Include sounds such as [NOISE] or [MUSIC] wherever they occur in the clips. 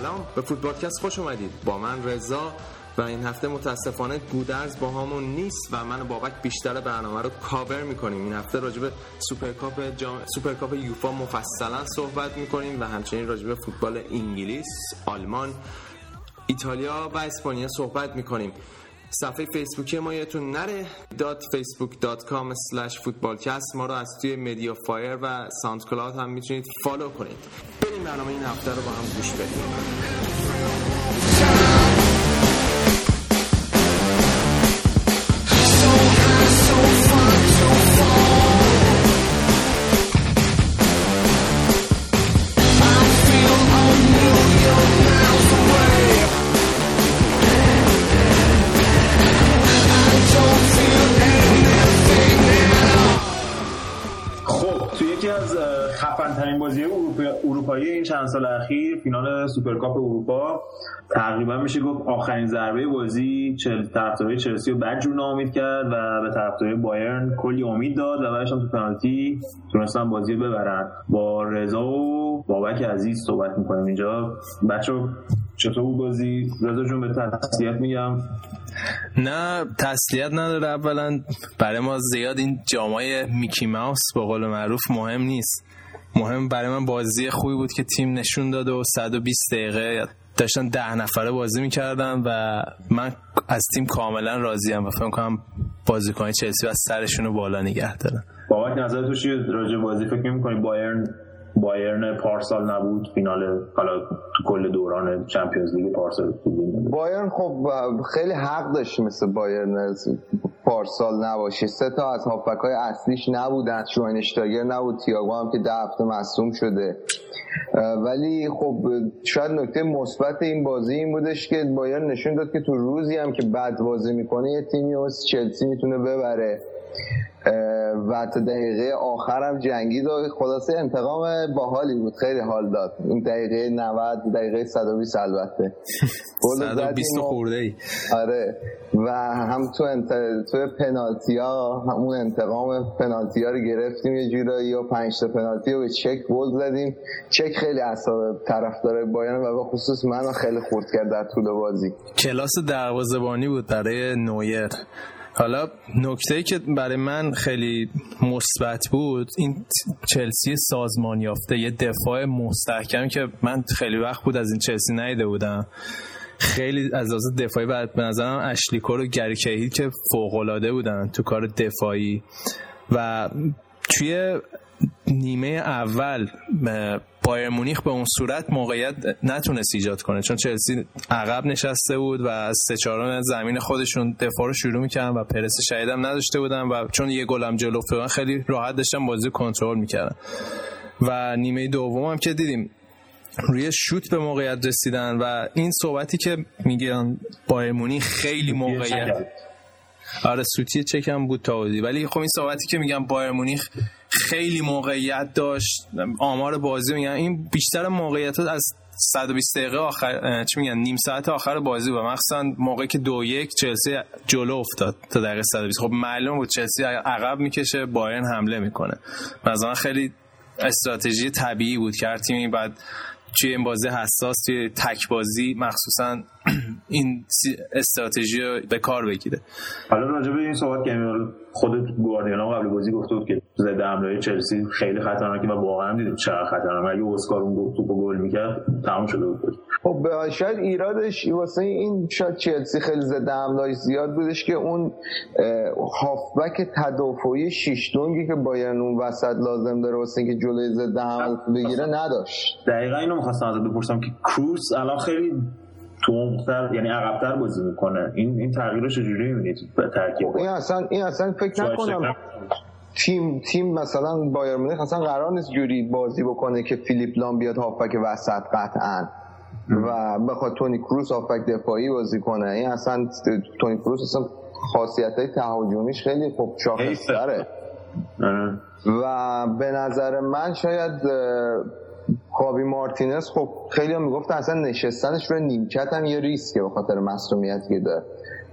سلام. به فوتبالکست خوش اومدید. با من رضا و این هفته متاسفانه گودرز باهامون نیست و من بابک بیشتر برنامه رو کاور می‌کنیم. این هفته راجب سوپرکاپ جام... سوپرکاپ یوفا مفصلا صحبت می‌کنیم و همچنین راجب فوتبال انگلیس آلمان ایتالیا و اسپانیا صحبت می‌کنیم. صفحه فیسبوکی ما یادتون نره. facebook.com slash footballcast ما رو از توی MediaFire و SoundCloud هم می‌تونید follow کنید. بریم برنامه این هفته رو با هم گوش بدیم. اروپایی این چند سال اخیر فینال سوپرکاپ اروپا تقریبا میشه گفت آخرین ضربه بازی چل طرفدارای چلسی رو بدجور ناامید کرد و به طرفدارای بایرن کلی امید داد و بعدش هم تو پنالتی تونستن بازی رو ببرن. با رضا و بابک عزیز صحبت می‌کنیم اینجا. بچه چطور بود بازی؟ رضا جون به تسلیت میگم. نه تسلیت نداره. اولا برای ما زیاد این جامای Mickey Mouse به قول معروف مهم نیست. مهم برای من بازی خوبی بود که تیم نشون داد و 120 دقیقه داشتن ده نفره بازی می‌کردن و من از تیم کاملا راضیم و فکر کنم بازیکن چلسی از سرشون رو بالا نگه دارن. بابت نظر تو چیه راجع بازی فکر می‌کنی بایرن بایرن پارسال نبود فینال حالا تو کل دوران چمپیونز لیگ پارسال بایرن خب خیلی حق داشت مثل بایرن. پارسال نباشه. سه تا از هافبک های اصلیش نبودن. شوینشتاگر نبود. تییاگو هم که ده هفته مصوم شده. ولی خب شاید نکته مثبت این بازی این بودش که بایرن نشون داد که تو روزی هم که بد بازی می‌کنه یه تیمی مثل چلسی می‌تونه ببره. و تا دقیقه آخرم جنگید و خلاصه انتقام باحالی بود. خیلی حال داد. این دقیقه 90 دقیقه 120 البته. [LAUGHS] 120 خورده ای. آره. و هم تو انت... تو پنالتی ها همون انتقام پنالتی ها رو گرفتیم یه جورایی و 5 تا پنالتی رو به چک گل زدیم. چک خیلی اعصاب طرفدار بایرن و به خصوص منو خیلی خورد کرد در طول بازی. کلاس دروازه‌بانی بود برای نویر. حالا نکته که برای من خیلی مثبت بود این چلسی سازمان یافته یه دفاع مستحکم که من خیلی وقت بود از این چلسی نیده بودم. خیلی از لحاظ دفاعی و به نظرم اشلیکور و گریکهی که فوق العاده بودن تو کار دفاعی. و توی نیمه اول بایر مونیخ به اون صورت موقعیت نتونست ایجاد کنه. چون چلسی عقب نشسته بود و از سه چهارم زمین خودشون دفاع رو شروع می‌کردن و پرس شهیدم نداشته بودن و چون یه گلم جلو فقط خیلی راحت داشتن بازی کنترل می‌کردن. و نیمه دوم هم که دیدیم روی شوت به موقعیت رسیدن و این صحبتی که میگن بایر مونیخ خیلی موقعیت آره سوتی چکم بود تاودی ولی خب این صحبتی که میگم بایر مونیخ خیلی موقعیت داشت. آمار بازی میگن. این بیشتر موقعیت از 120 دقیقه آخر چی میگن نیم ساعت آخر بازی و مخصوصا موقعی که دو یک چلسی جلو افتاد تا دقیقه 120 خب معلوم بود چلسی عقب می‌کشه بایرن حمله می‌کنه. مثلا خیلی استراتژی طبیعی بود که هر تیمی بعد توی این بازی حساس توی تک بازی مخصوصا [CLEARS THROAT] این استراتژی رو به کار بگیره. حالا راجع به این صحبت که خود گواردیولا قبل بازی گفته بود که ضد حمله چلسی خیلی خطرناکه و واقعا دیدیم چقدر خطرناکه. اگه اسکار اون توپو گل می‌کرد تمام شده بود. خب شاید ایرادش واسه این شاید چلسی خیلی ضد حمله زیاد بودش که اون هافبک تدافعی شیشتونگی که بایرن اون وسط لازم داره واسه اینکه جلوی ضد حمله بگیره نداشت. دقیقا اینو می‌خواستم ازت بپرسم که کروس الان خیلی تومتر یعنی عقبتر بازی می‌کنه. این این تغییر رو چجوری می‌بینید به ترکیب؟ این اصلا این اصلا فکر نکنم. تیم تیم مثلا بایر مونیخ اصلا قرار نیست جوری بازی بکنه که فیلیپ لام بیاد هافبک وسط قطعا. و بخواد تونی کروس هافبک دفاعی بازی کنه. این اصلا تونی کروس اصلا خاصیت های تهاجمیش خیلی خوب شاخص داره و به نظر من شاید خابی مارتینز خب خیلی هم می‌گفتن اصلا نشستنش رو نیمکت هم یه ریسکه به خاطر مسئولیتی که داره.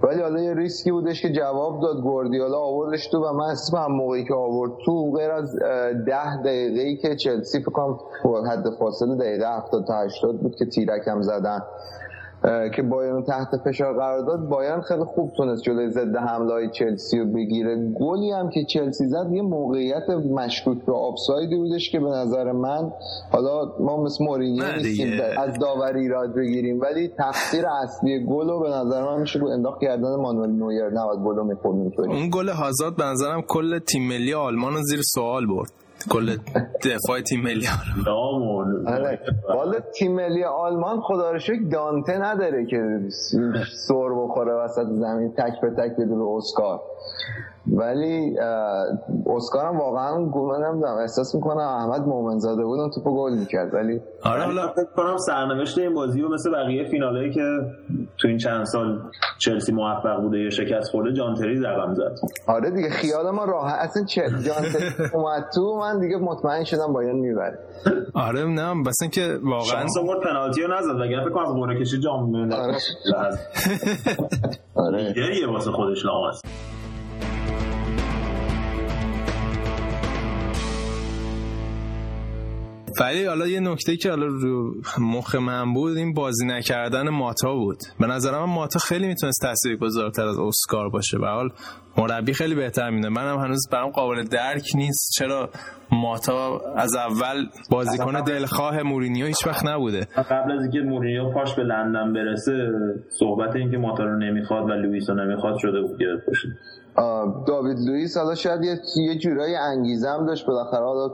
ولی حالا یه ریسکی بودش که جواب داد گوردیالا آوردش تو و من اسم هم موقعی که آورد تو غیر از ده دقیقه که چلسی فکر کنم حد فاصله دقیقه 70 تا 80 بود که تیرک هم زدن. که بایرن تحت فشار قرار داد بایرن خیلی خوب تونست جلوی ضد حمله های چلسی رو بگیره. گلی هم که چلسی زد یه موقعیت مشکوک به آفسایدی بودش که به نظر من حالا ما مثل مورینیو نیستیم از داوری ایراد بگیریم ولی تفسیر اصلی گل رو به نظر من میشه انداخت گردن مانوئل نویر نباید گل رو می‌خورد اون گل هازارد به نظرم کل تیم ملی آلمان رو زیر سوال برد. کل دفاع تیم ملی آلمان آره. والا تیم ملی آلمان خدا رو شکر دانته نداره که سر بخوره وسط زمین تک به تک بده به اسکار. ولی اسکار هم واقعا گل نمی‌دونم. احساس می‌کنم احمد مومنزاده بود اون توپو گل می‌کرد. ولی آره حالا فکر کنم سرنوشت این بازی رو مثل بقیه فینالایی که تو این چند سال چلسی موفق بوده یا شکست خورده جانتری رقم زد. آره دیگه خیال ما راحت. اصلا چه جانتری اومد تو من دیگه مطمئن شدم باید می‌بره. آره نه بس اینکه واقعا شانس آورد پنالتی رو نزد وگرنه فکر کنم از قرعه کشی جام آره. آره. یه واسه خودش لامست ولی حالا یه نکته که حالا رو مخ من بود این بازی نکردن ماتا بود. به نظر من ماتا خیلی می‌تونست تاثیرگذارتر از اسکار باشه. به حال مربی خیلی بهتر میده منم هنوز برام قابل درک نیست چرا ماتا از اول بازیکن دلخواه مورینیو هیچ وقت نبوده. قبل از اینکه مورینیو پاش به لندن برسه صحبت اینکه ماتا رو نمی‌خواد و لوئیس رو نمی‌خواد شده بود گرفت باشه. داوید لوئیس حالا شاید یه جورایی انگیزه داشت. بالاخره حالا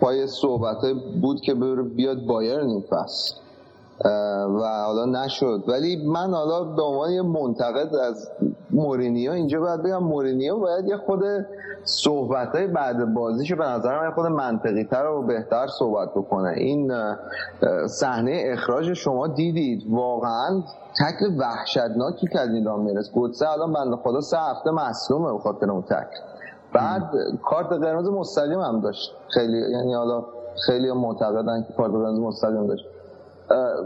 پای صحبت بود که بیاد بایرن این فصل. و حالا نشد. ولی من حالا به عنوان یه منتقد از مورینیو اینجا باید بگم مورینیو باید یه خرده صحبت های بعد بازیشو به نظرم یه خرده منطقی تر و بهتر صحبت بکنه. این صحنه اخراج شما دیدید؟ واقعا تکل وحشتناکی که از میرس گوتسه الان بنده خدا سه هفته مصلومه به خاطر اون تکل. بعد کارت قرمز مستقیم هم داشت. خیلی یعنی حالا خیلی معتقدن که کارت قرمز مستقیم داشت.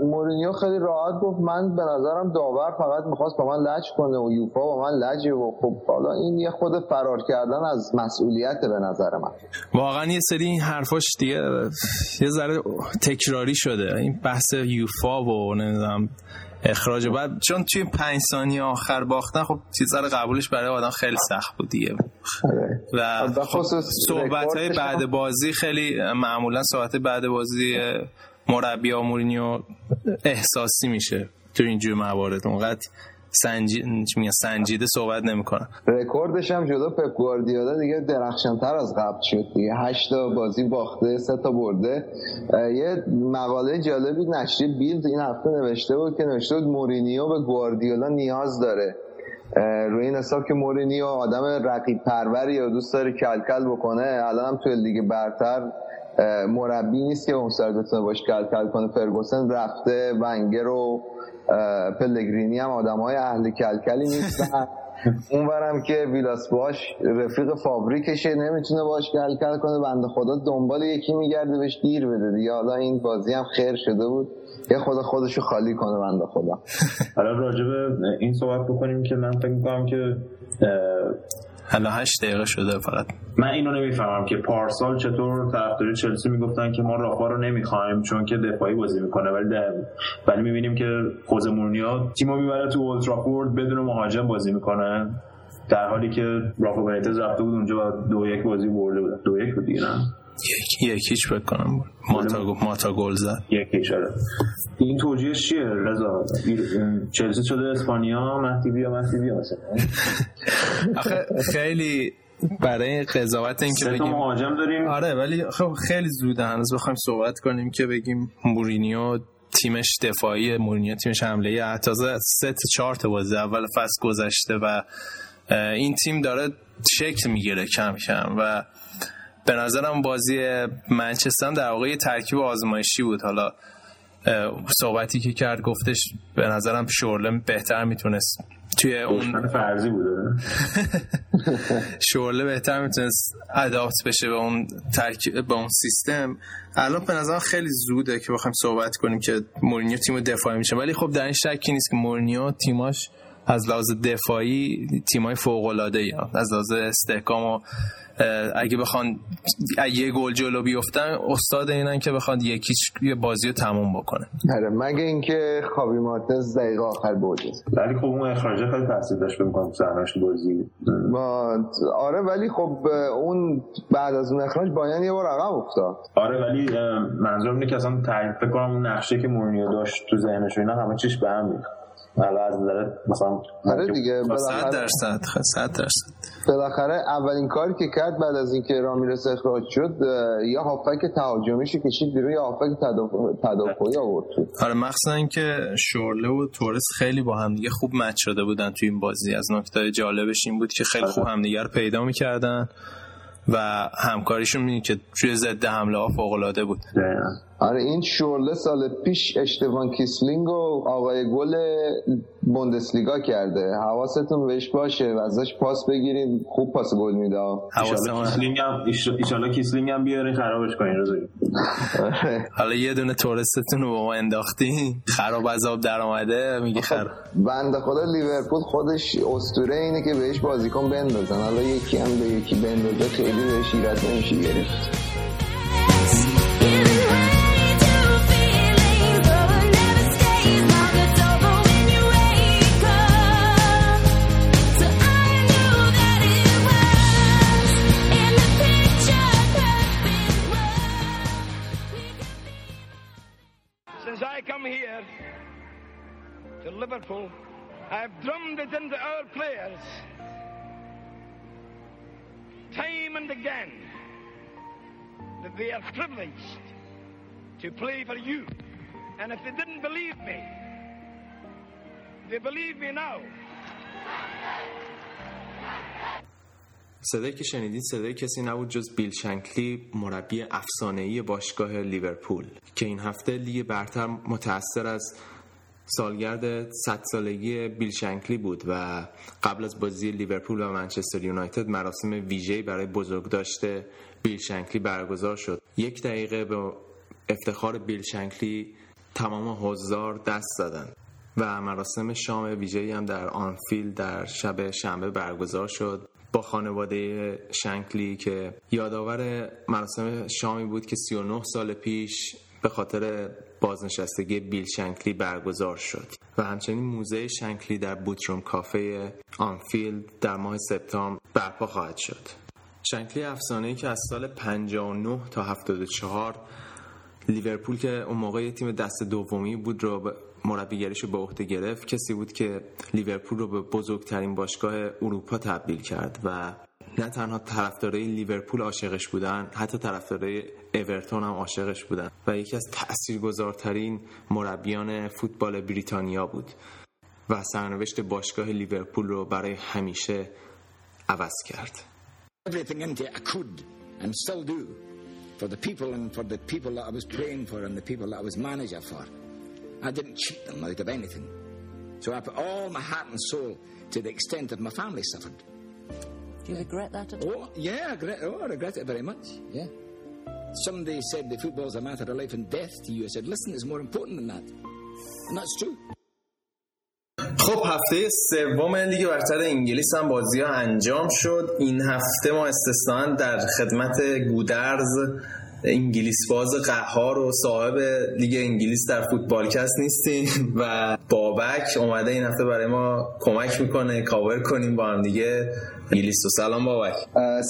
مورینیو خیلی راحت گفت من به نظرم داور فقط می‌خواست با من لج کنه و یوفا با من لجه و خب حالا این یه خود فرار کردن از مسئولیت به نظر من. واقعا یه سری این حرفاش دیگه یه ذره تکراری شده. این بحث یوفا و نمی‌دونم اخراج. بعد چون توی پنج ثانیه آخر باختن خب چیزا قبولش برای آدم خیلی سخت بود دیگه آره. و خب صحبت های بعد بازی خیلی معمولا صحبت بعد بازی مربی مورینیو احساسی میشه تو اینجور موارد. اونقدر سنجی... سنجیده صحبت نمی‌کنن رکوردش هم جلو پپ گواردیولا دیگه درخشانتر از قبل شد دیگه. 8 تا بازی باخته سه تا برده. یه مقاله جالبی نشریه بیلد این هفته نوشته بود که نوشته بود مورینیو به گواردیولا نیاز داره. روی این حساب که مورینیو آدم رقیب پروری یا دوست داره کلکل بکنه. الان هم توی لیگ برتر مربی نیست که اون بتونه باش کلکل کنه. فرگوسن رفته ونگر و پلگرینی هم آدم های اهل کلکلی نیستن اونورم که ویلاس باش رفیق فابریکشه نمی‌تونه باش کلکل کنه. بنده خدا دنبال یکی میگرده بهش گیر بده دیگه. حالا این بازی هم خیر شده بود. یه خدا خودشو خالی کنه بنده خدا. [LAUGHS] حالا راجبه این صحبت بکنیم که من فکر می‌کنم که حالا هشت دقیقه شده فقط. من اینو نمی‌فهمم که پارسال چطور طرفدار چلسی می‌گفتن که ما رافا رو نمی‌خوایم چون که دفاعی بازی می‌کنه ولی ولی می‌بینیم که خوزه مورینیو تیمو می‌بره تو اولترافورد بدون مهاجم بازی می‌کنه در حالی که رافا بنیتز رفته بود اونجا دو یک بازی برده بود. دو یک بود دیگه نه؟ یک یکیش فکر کنم ماتا ماتا گل زد. یکیش آره. این توجیه چیه؟ رضا چلسی شده اسپانیا مهدی بیا مهدی بیا مثلا [LAUGHS] خیلی برای قضاوت این که بگیم مهاجم داریم. آره ولی خب خیلی زوده هنوز بخوایم صحبت کنیم که بگیم مورینیو تیمش دفاعی مورینیو تیمش حمله اعتازه سه تا چهار تا بازی اول فصل گذشته و این تیم داره شکل می‌گیره کم کم و به نظرم بازی منچستر در واقع ترکیب آزمایشی بود. حالا صحبتی که کرد گفتش به نظرم شورلم بهتر می‌تونست توی اون فرضی بوده [LAUGHS] شورله بهتر می‌تونست اداپت بشه به اون ترکیب به اون سیستم. الان به نظر خیلی زوده که بخوایم صحبت کنیم که مورینیو تیم دفاعی میشه. ولی خب در این شکی نیست که مورینیو تیماش از لحاظ دفاعی تیمای فوق العاده ای از لحاظ استحکام و اگه بخوان یه گل جلو بیفتن استاد اینن که بخواد یکیچ یه بازی رو تموم بکنه آره مگه اینکه خاوی مارتز دقیقه آخر بوده ولی خب اون اخراجه خیلی تاثیر داشت فکر کنم سرنوشت بازی. با... آره ولی خب اون بعد از اون اخراج بایان یه بار عقب افتاد. آره ولی منظورم اینه که اصلا تعریف کنم اون نقشه که مورینیو داشت تو ذهنش اینا همه چیش به هم می‌خواد حالا از نظر مثلا آره دیگه 100 درصد 100 درصد. بالاخره اولین کاری که کرد بعد از اینکه رامیرس اخراج شد یه هافک تهاجمیشو کشید بیرون یه هافک تدافعی آورد آره مخصوصا اینکه شورله و تورس خیلی با هم دیگه خوب مچ شده بودن تو این بازی. از نکته جالبش این بود که خیلی خوب همدیگه رو پیدا می‌کردن و همکاریشون می‌دید که توی ضد حمله ها فوق العاده بود آره این شورله سال پیش اشتفان کیسلینگ و آقای گل بوندسلیگا کرده. حواستون بهش باشه و ازش پاس بگیرید خوب پاس گل میده. کیسلینگ هم ایشالا کیسلینگ هم بیارین خرابش کنین روزی حالا یه دونه تورستون رو با ما انداختی خراب از آب در آمده میگه خراب. بنده خدا لیورپول خودش اسطوره اینه که بهش بازیکن بندازن. حالا یکی هم به یکی بندازه خیلی بهش ایراد نمیشه گرفت. Liverpool. I've drummed it into our players time and again that they are privileged to play for you. And if they didn't believe me, they believe me now. صدایی که شنیدید صدای کسی نبود جز بیل شنکلی مربی افسانه‌ای باشگاه لیورپول که این هفته لیگ برتر متأثر از سالگرد 100 سالگی بیل شنکلی بود و قبل از بازی لیورپول و منچستر یونایتد مراسم ویژه‌ای برای داشته بیل شنکلی برگزار شد. یک دقیقه به افتخار بیل شنکلی تمام حضار دست زدند و مراسم شام ویژه‌ای هم در آنفیلد در شب شنبه برگزار شد. با خانواده شنکلی که یادآور مراسم شامی بود که 39 سال پیش به خاطر بازنشستگی بیل شنکلی برگزار شد. و همچنین موزه شنکلی در بوتروم کافه آنفیلد در ماه سپتامبر برپا خواهد شد. شنکلی افسانه که از سال 59 تا 74 لیورپول که اون موقع تیم دست دومی بود رو مربیگریش رو به عهده گرفت کسی بود که لیورپول رو به بزرگترین باشگاه اروپا تبدیل کرد و نه تنها طرفدارای لیورپول عاشقش بودن حتی طرفدارای اورتون هم عاشقش بودن و یکی از تاثیرگذارترین مربیان فوتبال بریتانیا بود و سرنوشت باشگاه لیورپول رو برای همیشه عوض کرد and still do for the people and for the people that I was praying for and the people that I was manager for. I didn't cheat them out of anything. So I put all my heart and soul to the extent that my family suffered. Do you regret that at all? Oh, yeah, I regret, oh, I regret it very much, yeah. Somebody said the football's a matter of life and death to you. I said, listen, it's more important than that. And that's true. خب هفته سوم لیگ برتر انگلیس هم بازی ها انجام شد این هفته ما استثنا در خدمت گودرز انگلیس باز قهار و صاحب لیگ انگلیس در فوتبالکست نیستیم [LAUGHS] و بابک اومده این هفته برای ما کمک می‌کنه کاور کنیم با هم دیگه. انگلیس و سلام بابک.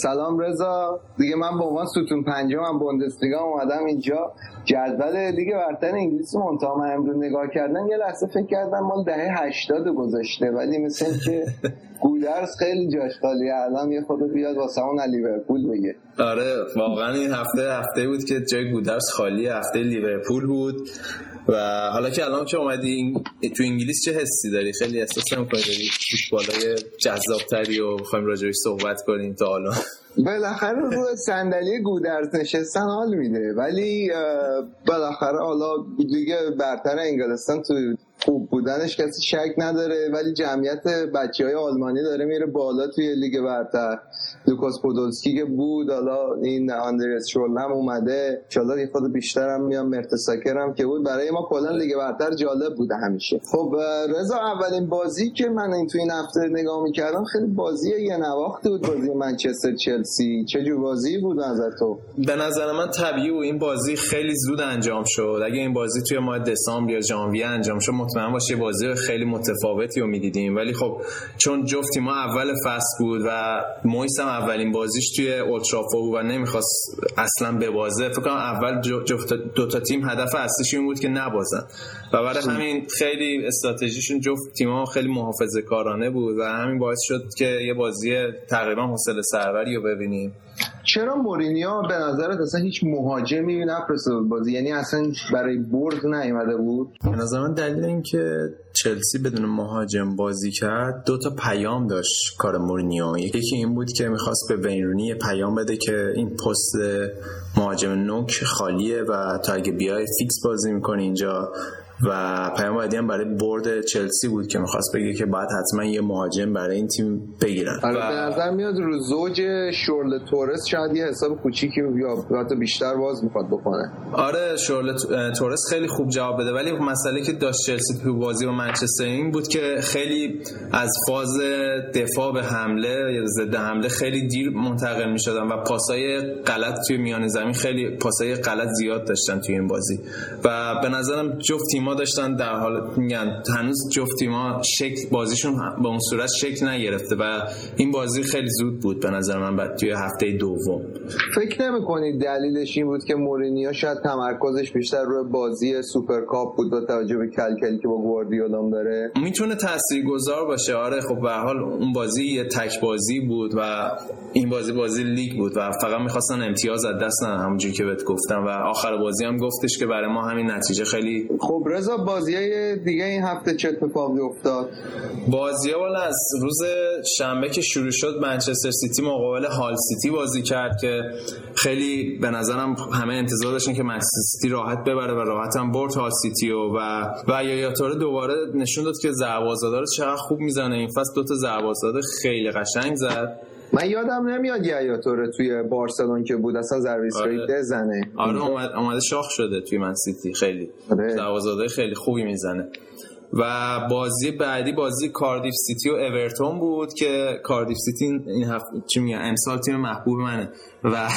سلام رضا. دیگه من با عنوان ستون پنجم هم بوندسلیگا اومدم اینجا. جدول لیگ برتر انگلیس رو منتها من امروز نگاه کردن یه لحظه فکر کردم مال دهه 80 گذاشته ولی مثل که [LAUGHS] گودرز خیلی جاش خالی الان یه خود بیاد واسه اون لیورپول بگه. آره واقعا این هفته هفته بود که جای گودرز خالی هفته لیورپول بود. و حالا که الان که اومدی تو انگلیس چه حسی داری؟ خیلی احساس نمی‌کنی داری فوتبالای جذابتری و بخوایم راجعش صحبت کنیم تا حالا؟ بالاخره رو صندلی گودرز نشستن حال میده. ولی بالاخره حالا دیگه برتر انگلستان تو خوب بودنش کسی شک نداره ولی جمعیت بچه های آلمانی داره میره بالا توی لیگ برتر. لوکاس پودولسکی که بود حالا این آندره شورله هم اومده. حالا یه خرده بیشتر هم میام مرتساکر هم که بود. برای ما کلا لیگ برتر جالب بوده همیشه. خب رضا اولین بازی که من این تو این هفته نگاه می‌کردم خیلی بازی یه نواخت بود بازی منچستر چلسی. چه جور بازی بود نظر تو؟ به نظر من طبیعی و این بازی خیلی زود انجام شد. اگه این بازی توی ماه دسامبر یا ژانویه انجام شد مطمئن باشه بازی خیلی متفاوتی رو می‌دیدیم. ولی خب چون جفتی ما اول فصل بود و مویس هم اولین بازیش توی اولترافو بود و نمی‌خواست اصلا ببازه فکر کنم اول جفت دو تا تیم هدف اصلیش این بود که نبازن. و برای همین خیلی استراتژیشون جفت تیم‌ها خیلی محافظه کارانه بود و همین باعث شد که یه بازی تقریبا حوصله سروری رو ببینیم. چرا مورینیو به نظرت اصلا هیچ مهاجمی نفرسته بازی؟ یعنی اصلا برای برد نیومده بود؟ به نظر من دلیل اینکه چلسی بدون مهاجم بازی کرد دو تا پیام داشت کار مورینیو. یکی این بود که می‌خواست به وینرونی پیام بده که این پست مهاجم نوک خالیه و تا اگه بیای فیکس بازی می‌کنه اینجا و پیام بعدی هم برای برد چلسی بود که می‌خواست بگه که باید حتما یه مهاجم برای این تیم بگیرن. آره به نظر میاد رو زوج شورل تورس شاید یه حساب کوچیکی یا حتی بیشتر باز می‌خواد بکنه. آره شورل تورس خیلی خوب جواب بده. ولی مسئله که داشت چلسی تو بازی با منچستر این بود که خیلی از فاز دفاع به حمله یا ضد حمله خیلی دیر منتقل می‌شدن و پاسای غلط توی میان زمین خیلی پاسای غلط زیاد داشتن توی این بازی. و به نظرم جفت تیم‌ها داشتن در حال میگن هنوز جفت تیم‌ها شکل بازیشون به اون صورت شکل نگرفته و این بازی خیلی زود بود به نظر من بعد توی هفته دوم. فکر نمی‌کنید دلیلش این بود که مورینیو شاید تمرکزش بیشتر روی بازی سوپرکاپ بود با توجه به کلکلی که با گواردیولا داره؟ می‌تونه تاثیرگذار باشه. آره خب به حال اون بازی یه تک بازی بود و این بازی بازی لیگ بود و فقط می‌خواستن امتیاز از دست ندن همونجوری که بهت گفتم. و آخر بازی هم گفتش که برای ما همین نتیجه خیلی خب رضا بازی دیگه این هفته چه اتفاقی افتاد؟ بازی ها از روز شنبه که شروع شد منچستر سیتی مقابل هال سیتی بازی کرد که خیلی به نظرم همه انتظار داشتن که منچستر سیتی راحت ببره و راحت هم برد هال سیتی و و و یایا توره دوباره نشون داد که ضربه رو چقدر خوب می‌زنه. این فصل دو تا خیلی قشنگ زد. من یادم نمیاد یایا توره توی بارسلون که بود اصلا ضربه آره. بزنه. آره اومد اومده شاخ شده توی من سیتی خیلی. آره. خیلی خوبی می‌زنه. و بازی بعدی بازی کاردیف سیتی و اورتون بود که کاردیف سیتی این هفت... چی میگن؟ امسال تیم محبوب منه. و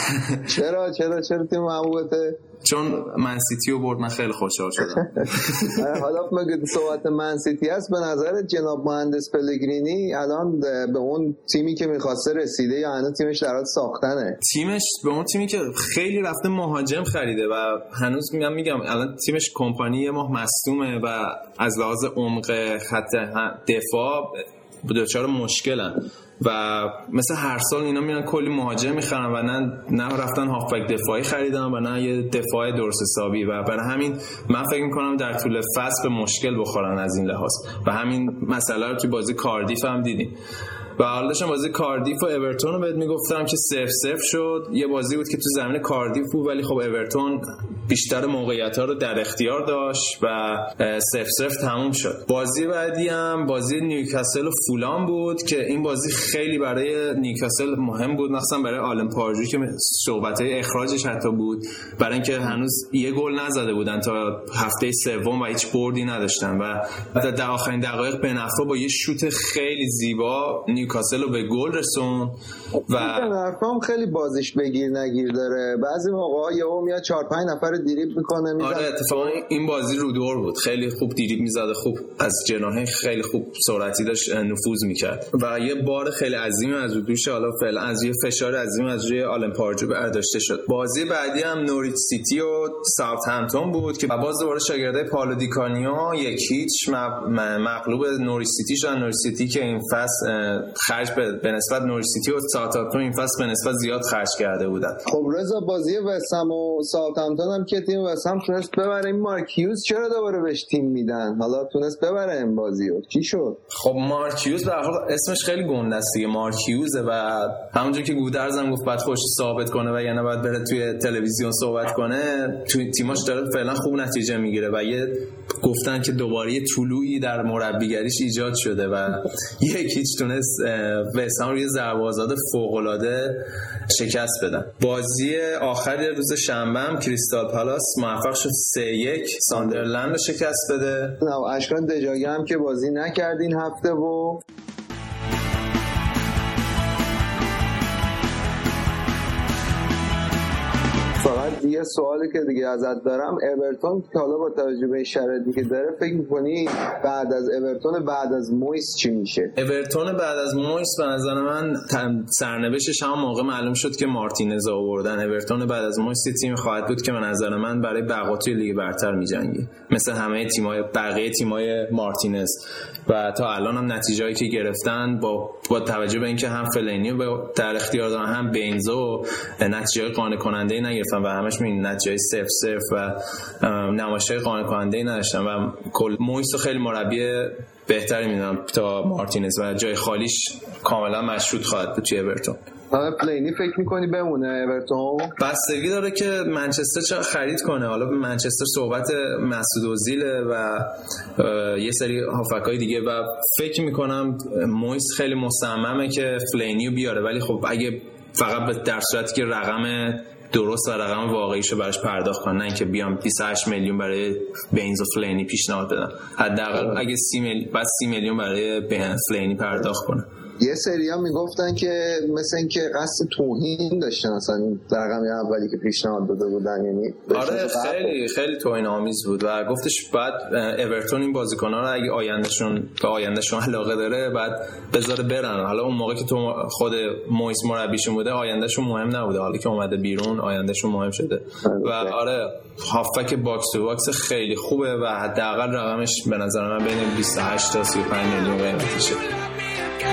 چرا؟ چرا چرا تیم محبوبته؟ چون من سیتی رو برد من خیلی خوشحال شدم. [LAUGHS] حالا مگه صحبت من سیتی هست به نظر جناب مهندس پلگرینی الان به اون تیمی که می‌خواسته رسیده یا هنوز تیمش در ساختنه؟ تیمش به اون تیمی که خیلی رفته مهاجم خریده و هنوز میگم میگم الان تیمش کمپانی یه ماه مصدومه و از لحاظ عمق خط دفاع دچار مشکلن. و مثل هر سال اینا میان کلی مهاجم می‌خرن و نه نه رفتن هافبک دفاعی خریدن و نه یه دفاع درست حسابی. و برای همین من فکر می‌کنم در طول فصل به مشکل بخورن از این لحاظ. و همین مسئله رو که بازی کاردیف هم دیدیم. و حالا داشتم بازی کاردیف و اورتون رو بهت می‌گفتم که سف سف شد. یه بازی بود که تو زمین کاردیف بود ولی خب اورتون بیشتر موقعیت ها رو در اختیار داشت و سف سف تموم شد. بازی بعدی هم بازی نیوکاسل و فولان بود که این بازی خیلی برای نیوکاسل مهم بود مثلا برای آلم پارجو که صحبت اخراجش حتی بود. برای اینکه هنوز یه گل نزده بودن تا هفته سوم و هیچ بردی نداشتن و در آخرین دقایق بنفا با یه شوت خیلی زیبا نیوکاسل رو به گل رسون و هم خیلی بازیش بگیر نگیر داره. بعضی موقع یهو میاد 4 5 نفر دریبل می‌کنه میزن آره اتفاقا این بازی رو دور بود. خیلی خوب دریبل می‌زد خوب از جناحه خیلی خوب سرعتی داشت نفوذ می‌کرد. و یه بار خیلی عظیم از رو دوش حالا فعلا از یه فشار عظیم از روی آلن پارجو برداشته شد. بازی بعدی هم نوریچ سیتی و همتون بود که باز دوباره شاگرده پالو دیکانیو یک هیچ مغلوب نوریچ سیتی شدن. نوریچ سیتی که این فصل خرج به نسبت نورسیتی و ساوثهامپتون این فصل به نسبت زیاد خرج کرده بودن. خب رضا بازی وسام و ساوثهامپتون هم که تیم وسام تونست ببره. این مارکیوز چرا دوباره بهش تیم میدن؟ حالا تونست ببره این بازی رو. چی شد؟ خب مارکیوز به حال اسمش خیلی گنده است دیگه مارکیوزه و همونجور که گودرز هم گفت بعد خوش ثابت کنه و یعنی باید بره توی تلویزیون صحبت کنه توی تیماش داره فعلا خوب نتیجه می‌گیره و یه گفتن که دوباره طلوعی در مربیگریش ایجاد شده و [LAUGHS] یک هیچ تونست وسام روی ضربه آزاد فوق العاده شکست بدن. بازی آخر روز شنبه هم کریستال پالاس موفق شد 3 1 ساندرلند رو شکست بده. نه اشکان دجاگه هم که بازی نکرد این هفته و فقط یه سوالی که دیگه ازت دارم. اورتون که حالا با توجه به شرایطی که داره فکر می‌کنی بعد از اورتون بعد از مویس چی میشه؟ اورتون بعد از مویس به نظر من سرنوشتش هم موقع معلوم شد که مارتینز آوردن. اورتون بعد از مویس تیم خواهد بود که به نظر من برای بقا توی لیگ برتر میجنگه. مثل همه تیمای بقیه تیمای مارتینز. و تا الان هم نتیجهایی که گرفتن با با توجه به اینکه هم فلینی و در اختیار دارن هم بینزو نتیجه قانع کننده نگرفتن. و همش می نتیجه صفر صفر و نمایش‌های قانع کننده نداشتن و کل مویس خیلی مربی بهتری می‌دونم تا مارتینز و جای خالیش کاملا مشروط خواهد بود توی اورتون. حالا پلینی فکر می‌کنی بمونه اورتون؟ بستگی داره که منچستر چرا خرید کنه. حالا منچستر صحبت مسعود اوزیل و یه سری هافکای دیگه و فکر می‌کنم مویس خیلی مصممه که فلینی رو بیاره. ولی خب اگه فقط در صورتی که رقم درست و رقم واقعیشو براش پرداخت کنن نه اینکه بیام 28 میلیون برای بینز و فلینی پیشنهاد بدم. حداقل اگه 30 میلیون بعد 30 میلیون برای فلینی پرداخت کنه یه سری ها می‌گفتن که مثل اینکه قصد توهین داشتن اصلا رقم اولی که پیشنهاد داده بودن یعنی آره خیلی خیلی توهین آمیز بود و گفتش بعد اورتون این بازیکن‌ها رو اگه آیندهشون به آیندهشون علاقه داره بعد بذاره برن. حالا اون موقع که تو خود مویس مربیشون بوده آیندهشون مهم نبوده. حالا که اومده بیرون آیندهشون مهم شده. و آره هافبک box to box خیلی خوبه و حداقل رقمش به نظر من بین 28 تا 35 میلیون قیمتشه.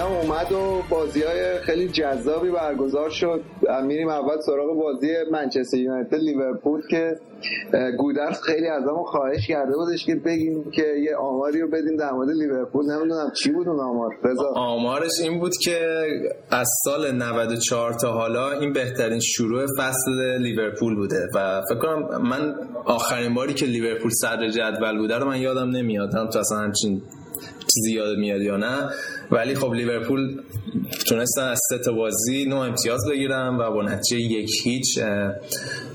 بریتانیا اومد و بازی های خیلی جذابی برگزار شد. میریم اول سراغ بازی منچستر یونایتد لیورپول که گودرس خیلی از همون خواهش کرده بودش که بگیم که یه آماری رو بدیم در مورد لیورپول. نمی‌دونم چی بود اون آمار. رضا. آمارش این بود که از سال 94 تا حالا این بهترین شروع فصل لیورپول بوده و فکر کنم من آخرین باری که لیورپول صدر جدول بوده رو من یادم نمیاد. هم تو اصلا همچین چیزی یاد میاد یا نه. ولی خب لیورپول تونستن از سه بازی نو امتیاز بگیرن و با نتیجه یک هیچ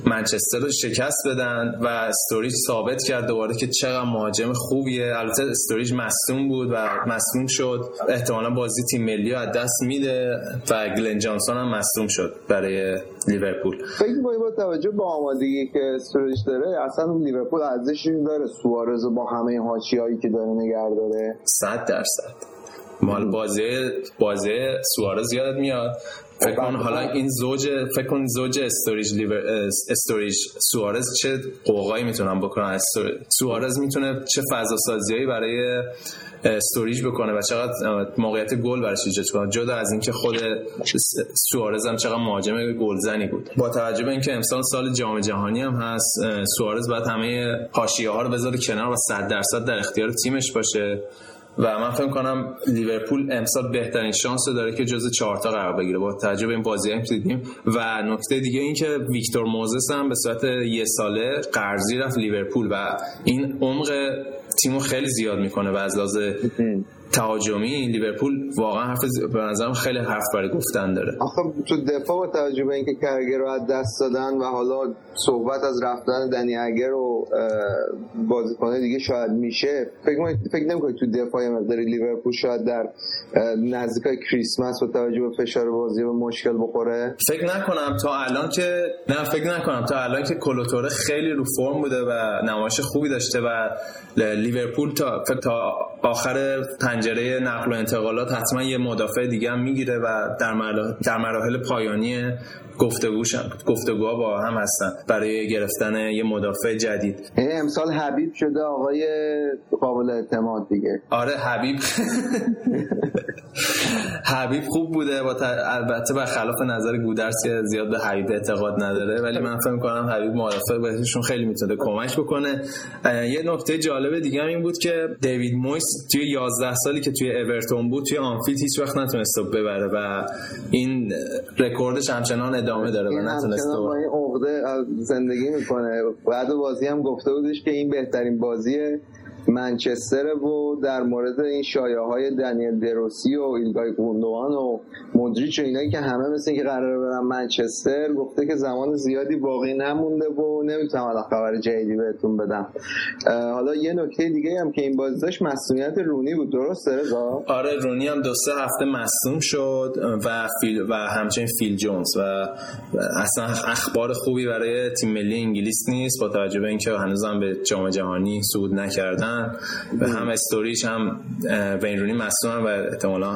منچستر رو شکست بدن و استوریج ثابت کرد دوباره که چقدر مهاجم خوبیه. البته استوریج مصدوم بود و مصدوم شد. احتمالا بازی تیم ملی از دست میده و گلن جانسون هم مصدوم شد برای لیورپول. فکر با توجه به آمادگی که استوریج داره اصلا لیورپول ارزشی داره سوارز با همه هایی که داره نگه داره؟ 100 درصد. مال بازی بازی سوارز یادت میاد. فکر کن حالا این زوج فکر کن زوج استوریج لیور استوریج سوارز چه غوغایی می‌تونن بکنن. سوارز می‌تونه چه فضا سازیایی برای استوریج بکنه و چقدر موقعیت گل براش ایجاد کنه. جدا از اینکه خود سوارز هم چقدر مهاجم گلزنی بود. با توجه به اینکه امسال سال جام جهانی هم هست سوارز باید همه حاشیه ها رو بذاره کنار و 100 درصد در اختیار تیمش باشه. و من فکر کنم لیورپول امسال بهترین شانس داره که جز چهارتا قرار بگیره. با توجه به این بازی هم دیدیم. و نکته دیگه این که ویکتور موزس هم به صورت یه ساله قرضی رفت لیورپول و این عمق تیمو خیلی زیاد می‌کنه و از لحاظ تهاجمی لیورپول واقعا حرف به نظرم خیلی حرف برای گفتن داره. آخه تو دفاع با توجه به اینکه کرگر رو از دست دادن و حالا صحبت از رفتن دنی اگر و بازیکن دیگه شاید میشه فکر فکر نمی‌کنی تو دفاع یه مقداری لیورپول شاید در نزدیکای کریسمس با توجه به فشار بازی به مشکل بخوره؟ فکر نکنم تا الان که نه فکر نکنم. تا الان که کلوتوره خیلی رو فرم بوده و نمایش خوبی داشته و لیورپول تا تا آخر پنجره نقل و انتقالات حتما یه مدافع دیگه هم می‌گیره و در مراحل در مراحل پایانی گفتگوها با هم هستن برای گرفتن یه مدافع جدید. امسال حبیب شده آقای قابل اعتماد دیگه. آره حبیب. [LAUGHS] حبیب خوب بوده با البته برخلاف نظر گودرس که زیاد به حبیب اعتقاد نداره ولی من فکر کنم حبیب معرفه بهشون خیلی می‌تونه کمک بکنه. یه نکته جالب دیگه هم این بود که دیوید مویس توی 11 سالی که توی اورتون بود توی آنفیلد هیچ وقت نتونست ببره و این رکوردش همچنان ادامه داره و نتونست با این عقده زندگی می‌کنه. بعد بازی هم گفته بودش که این بهترین بازیه. منچستر و در مورد این شایعه های دنیله دروسی و ایلکای گوندوغان و مدریچ و اینایی که همه مثل اینکه قرار برن منچستر گفته که زمان زیادی باقی نمونده و نمی‌تونم الان خبر جدیدی بهتون بدم. حالا یه نکته دیگه هم که این بازی داشت مسئولیت رونی بود درسته رضا؟ آره رونی هم دو سه هفته مصدوم شد و فیل و همچنین فیل جونز و اصلا اخبار خوبی برای تیم ملی انگلیس نیست با توجه به اینکه هنوزم به جام جهانی صعود نکردن. به هم استوریش هم وین رونی و احتمالا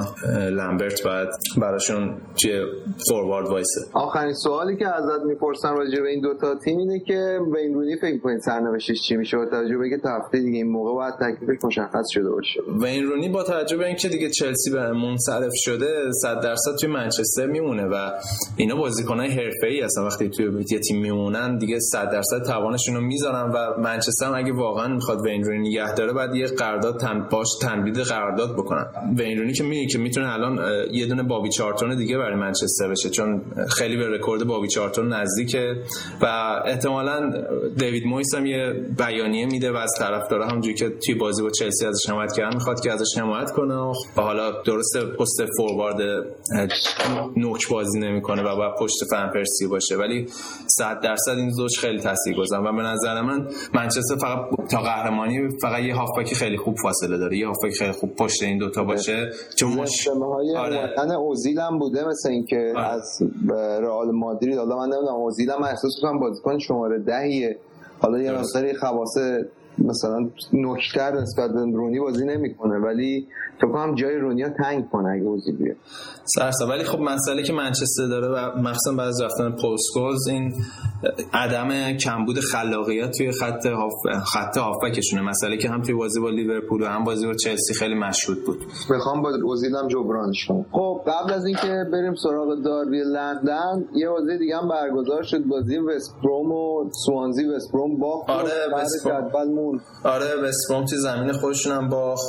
لمبرت باید براشون چیه فوروارد وایسه آخرین سوالی که ازت می‌پرسم راجع به این دوتا تیم اینه که وین رونی فکر کنید سرنوشتش چی میشه؟ با توجه به اینکه هفته دیگه این موقع باید تکلیفش مشخص شده باشه. وین رونی با توجه به اینکه دیگه چلسی به منصرف شده 100 درصد توی منچستر میمونه و اینا بازیکنای حرفه‌ای هستن. وقتی توی یه تیم میمونن دیگه 100 درصد توانشون رو می‌ذارن و منچستر اگه واقعا می‌خواد وین رونی نگه داره بعد یه قرارداد تن باش تمدید قرارداد بکنن. وینرونی که میگه که می‌تونه الان یه دونه بابی چارلتون دیگه برای منچستر بشه چون خیلی به رکورد بابی چارلتون نزدیکه و احتمالا دیوید مویس هم یه بیانیه میده و از طرفدارا همونجوری که توی بازی با چلسی ازش حمایت کردن می‌خواد که ازش حمایت کنه و حالا درست پست فوروارد نوک بازی نمی‌کنه و با پشت فن پرسی باشه. ولی 100 درصد این زوج خیلی تاثیرگذارن و به نظر من منچستر فقط تا قهرمانی فقط یه هافبک خیلی خوب فاصله داره یه هافبک خیلی خوب پشت این دوتا باشه چون مش... آره. اوزیل هم بوده مثل اینکه آره. از رئال مادرید حالا من نمی‌دونم اوزیل هم احساس کنم بازیکن شماره دهیه حالا یه مقداری خواص مثلا نکتر نسبت به رونی بازی نمی‌کنه ولی فکر کنم جای رونیا تنگ کنه اگه اوزیل بیاد سرسا ولی خب مسئله که منچستر داره و مخصوصا بعد از رفتن پولسکوز این عدم کمبود خلاقیت توی خط هاف خط هافبکشونه. مسئله که هم توی بازی با لیورپول و هم بازی با چلسی خیلی مشهود بود. می‌خوام با اوزیلم جبرانش کنم. خب قبل از اینکه بریم سراغ داروی لندن یه بازی دیگه هم برگزار شد. بازی وست و سوانزی وست باخت آره بروم آره وست بروم توی زمین خودشون هم باخت.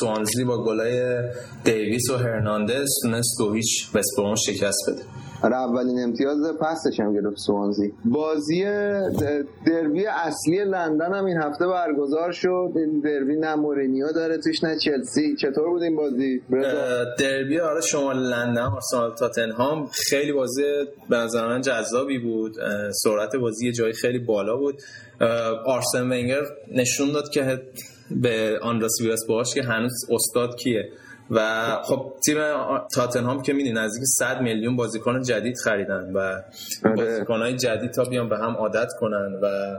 سوانزی با گلای دیویس و هرناندز تونست دو هیچ وست بروم شکست بده. آره اولین امتیاز پسش هم گرفت سوانزی. بازی دربی اصلی لندن هم این هفته برگزار شد. این دربی نه مورینیو داره توش نه چلسی. چطور بود این بازی دربی آره شمال لندن آرسنال تاتنهام. خیلی بازی به نظر من جذابی بود. سرعت بازی یه جایی خیلی بالا بود. آرسن ونگر نشون داد که به آندراس ویلاس باش که هنوز استاد کیه. و خب تیم تاتنهام که میدین نزدیک 100 میلیون بازیکن جدید خریدن و آره. بازیکنهای جدید تا بیان به هم عادت کنن و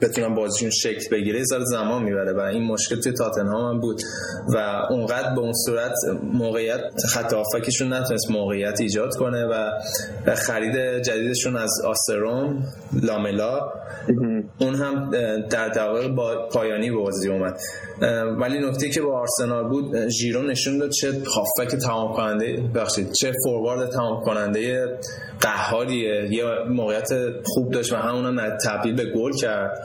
بتونن بازیشون شکل بگیره یه زمان می‌بره و این مشکل توی تاتنهام هم بود و اونقدر به اون صورت موقعیت خط هافکشون نتونست موقعیت ایجاد کنه و خرید جدیدشون از آسترون لاملا اون هم در دقایق با پایانی بازی اومد ولی نکته که با آرسنال بود ژیرو نشون داد چه هافک تمام کننده بخشید چه فوروارد تمام کننده قهاریه. یه موقعیت خوب داشت و همون تبدیل به گل کرد.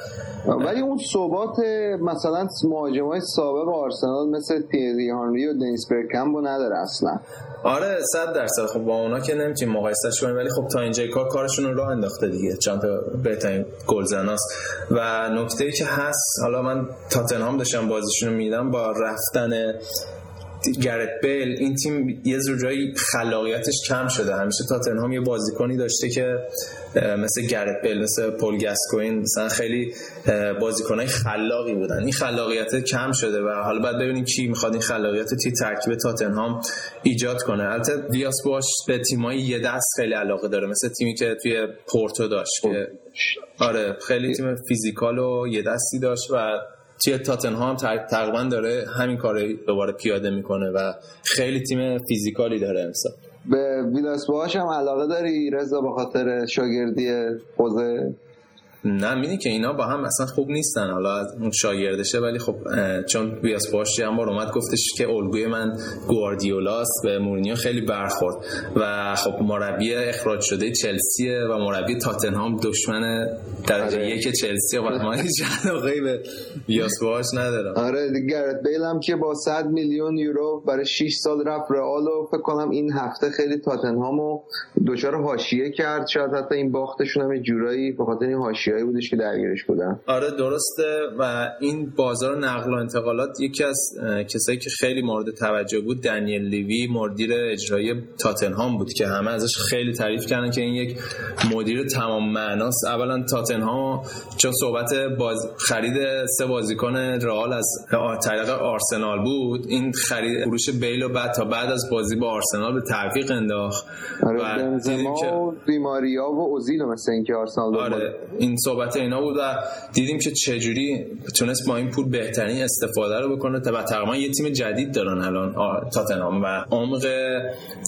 ولی اون ثبات مثلا مهاجمای سابق آرسنال مثل تیری هانری و دنیس برکمبو نداره اصلا. آره صد درصد. خب با اونا که نمی‌تونیم مقایسهش کنیم ولی خب تا اینجا کار کارشون رو راه انداخته دیگه. چند تا بهترین گلزناست. و نکته ای که هست حالا من تاتنهام داشتم بازیشون رو میدم با رفتن گرت بیل این تیم یه جایی خلاقیتش کم شده. همیشه تاتنهام یه بازیکنی داشته که مثل گرت بیل مثل پول گاسکوین مثلا خیلی بازیکنای خلاقی بودن. این خلاقیت کم شده و حالا بعد ببینیم کی می‌خواد این خلاقیت توی ترکیب تاتنهام ایجاد کنه. البته دیاس باش به تیمای یه دست خیلی علاقه داره مثل تیمی که توی پورتو داشت که آره خیلی تیم فیزیکال و یه دستی داشت و توی تاتنهام تقریبا داره همین کار دوباره پیاده می‌کنه و خیلی تیم فیزیکالی داره امسال. به ویلاس هم علاقه داری رضا به خاطر شاگردی خوزه نه میدی که اینا با هم اصلا خوب نیستن. حالا از اون شاگردشه ولی خب چون بیاس باش هم بار اومد گفتش که الگوی من گواردیولاست به مورینیو خیلی برخورد. و خب مربی اخراج شده چلسیه و مربی تاتنهام دشمن درجه آره. یک چلسی و ما هیچ علاقه به بیاس باش ندارم آره گرت بیل هم که با 100 میلیون یورو برای 6 سال رفت رئال و فکر کنم این هفته خیلی تاتنهامو دچار حاشیه کرد. شاید حتی این باختشون هم جورایی به خاطر این حاشیه اشیایی بودش که درگیرش بودن. آره درسته. و این بازار نقل و انتقالات یکی از کسایی که خیلی مورد توجه بود دنیل لیوی مدیر اجرایی تاتنهام بود که همه ازش خیلی تعریف کردن که این یک مدیر تمام معناست. اولا تاتنهام چون صحبت باز خرید سه بازیکن رئال از طریق آرسنال بود این خرید فروش بیل و بعد تا بعد از بازی با آرسنال به تعویق انداخت. آره و و بیماریا و اوزیل مثل اینکه آرسنال آره این صحبت اینا بود و دیدیم که چجوری تونست با این پول بهترین استفاده رو بکنه و تقریبا یه تیم جدید دارن الان تاتنهام و عمق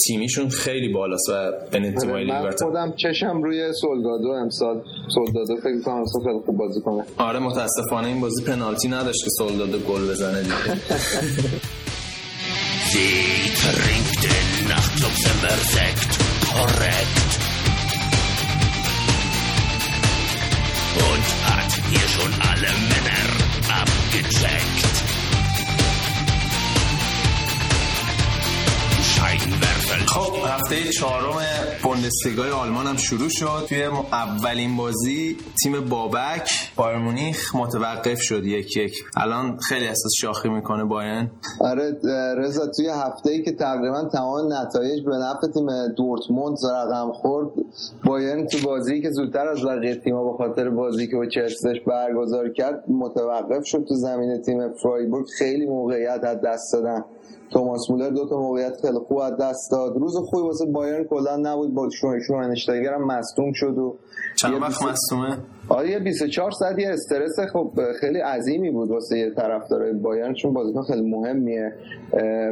تیمیشون خیلی بالاست و بین تیمای آره خودم چشم روی سولدادو امسال سولدادو فکر کنم خیلی خوب بازی کنه. آره متاسفانه این بازی پنالتی نداشت که سولدادو گل بزنه دیگه. [LAUGHS] Sie trinkt den Nachtclub Sekt korrekt. Hier schon alle Männer هفته چهارم بوندسلیگای آلمان هم شروع شد. توی اولین بازی تیم بابک بایر مونیخ متوقف شد یک یک. الان خیلی احساس شاخی می‌کنه باین آره رضا توی هفته ای که تقریبا تمام نتایج به نفع تیم دورتموند رقم خورد بایرن تو بازی که زودتر از بقیه تیم‌ها به خاطر بازی که با چلسی برگزار کرد متوقف شد تو زمین تیم فرایبورگ. خیلی موقعیت از دست دادن. توماس مولر دو تا موقعیت خیلی خوب دست داد. روز خوبی واسه بایرن کلا نبود. با شوینشتایگر هم مصدوم شد و چند وقت مصدومه آره 24 ساعت یه استرس خب خیلی عظیمی بود واسه یه طرفدار بایرن چون بازیکن خیلی مهمیه.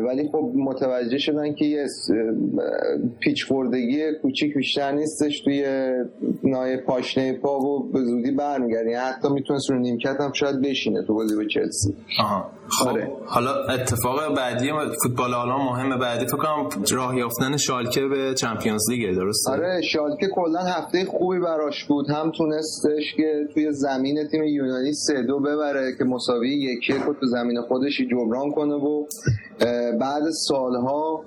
ولی خب متوجه شدن که یه پیچ خوردگی کوچیک بیشتر نیستش توی نای پاشنه پا و به زودی برمیگرد یعنی حتی می‌تونست رو نیمکت هم شاید بشینه تو بازی با چلسی. آها. خب آره. حالا اتفاق بعدی فوتبال آلمان مهمه بعدی. فکر کنم راه یافتن شالکه به چمپیونز لیگ درسته؟ آره شالکه کلا هفته خوبی براش بود. هم تونستش که توی زمین تیم یونانی سه دو ببره که مساوی یکی رو تو زمین خودش جبران کنه و بعد سالها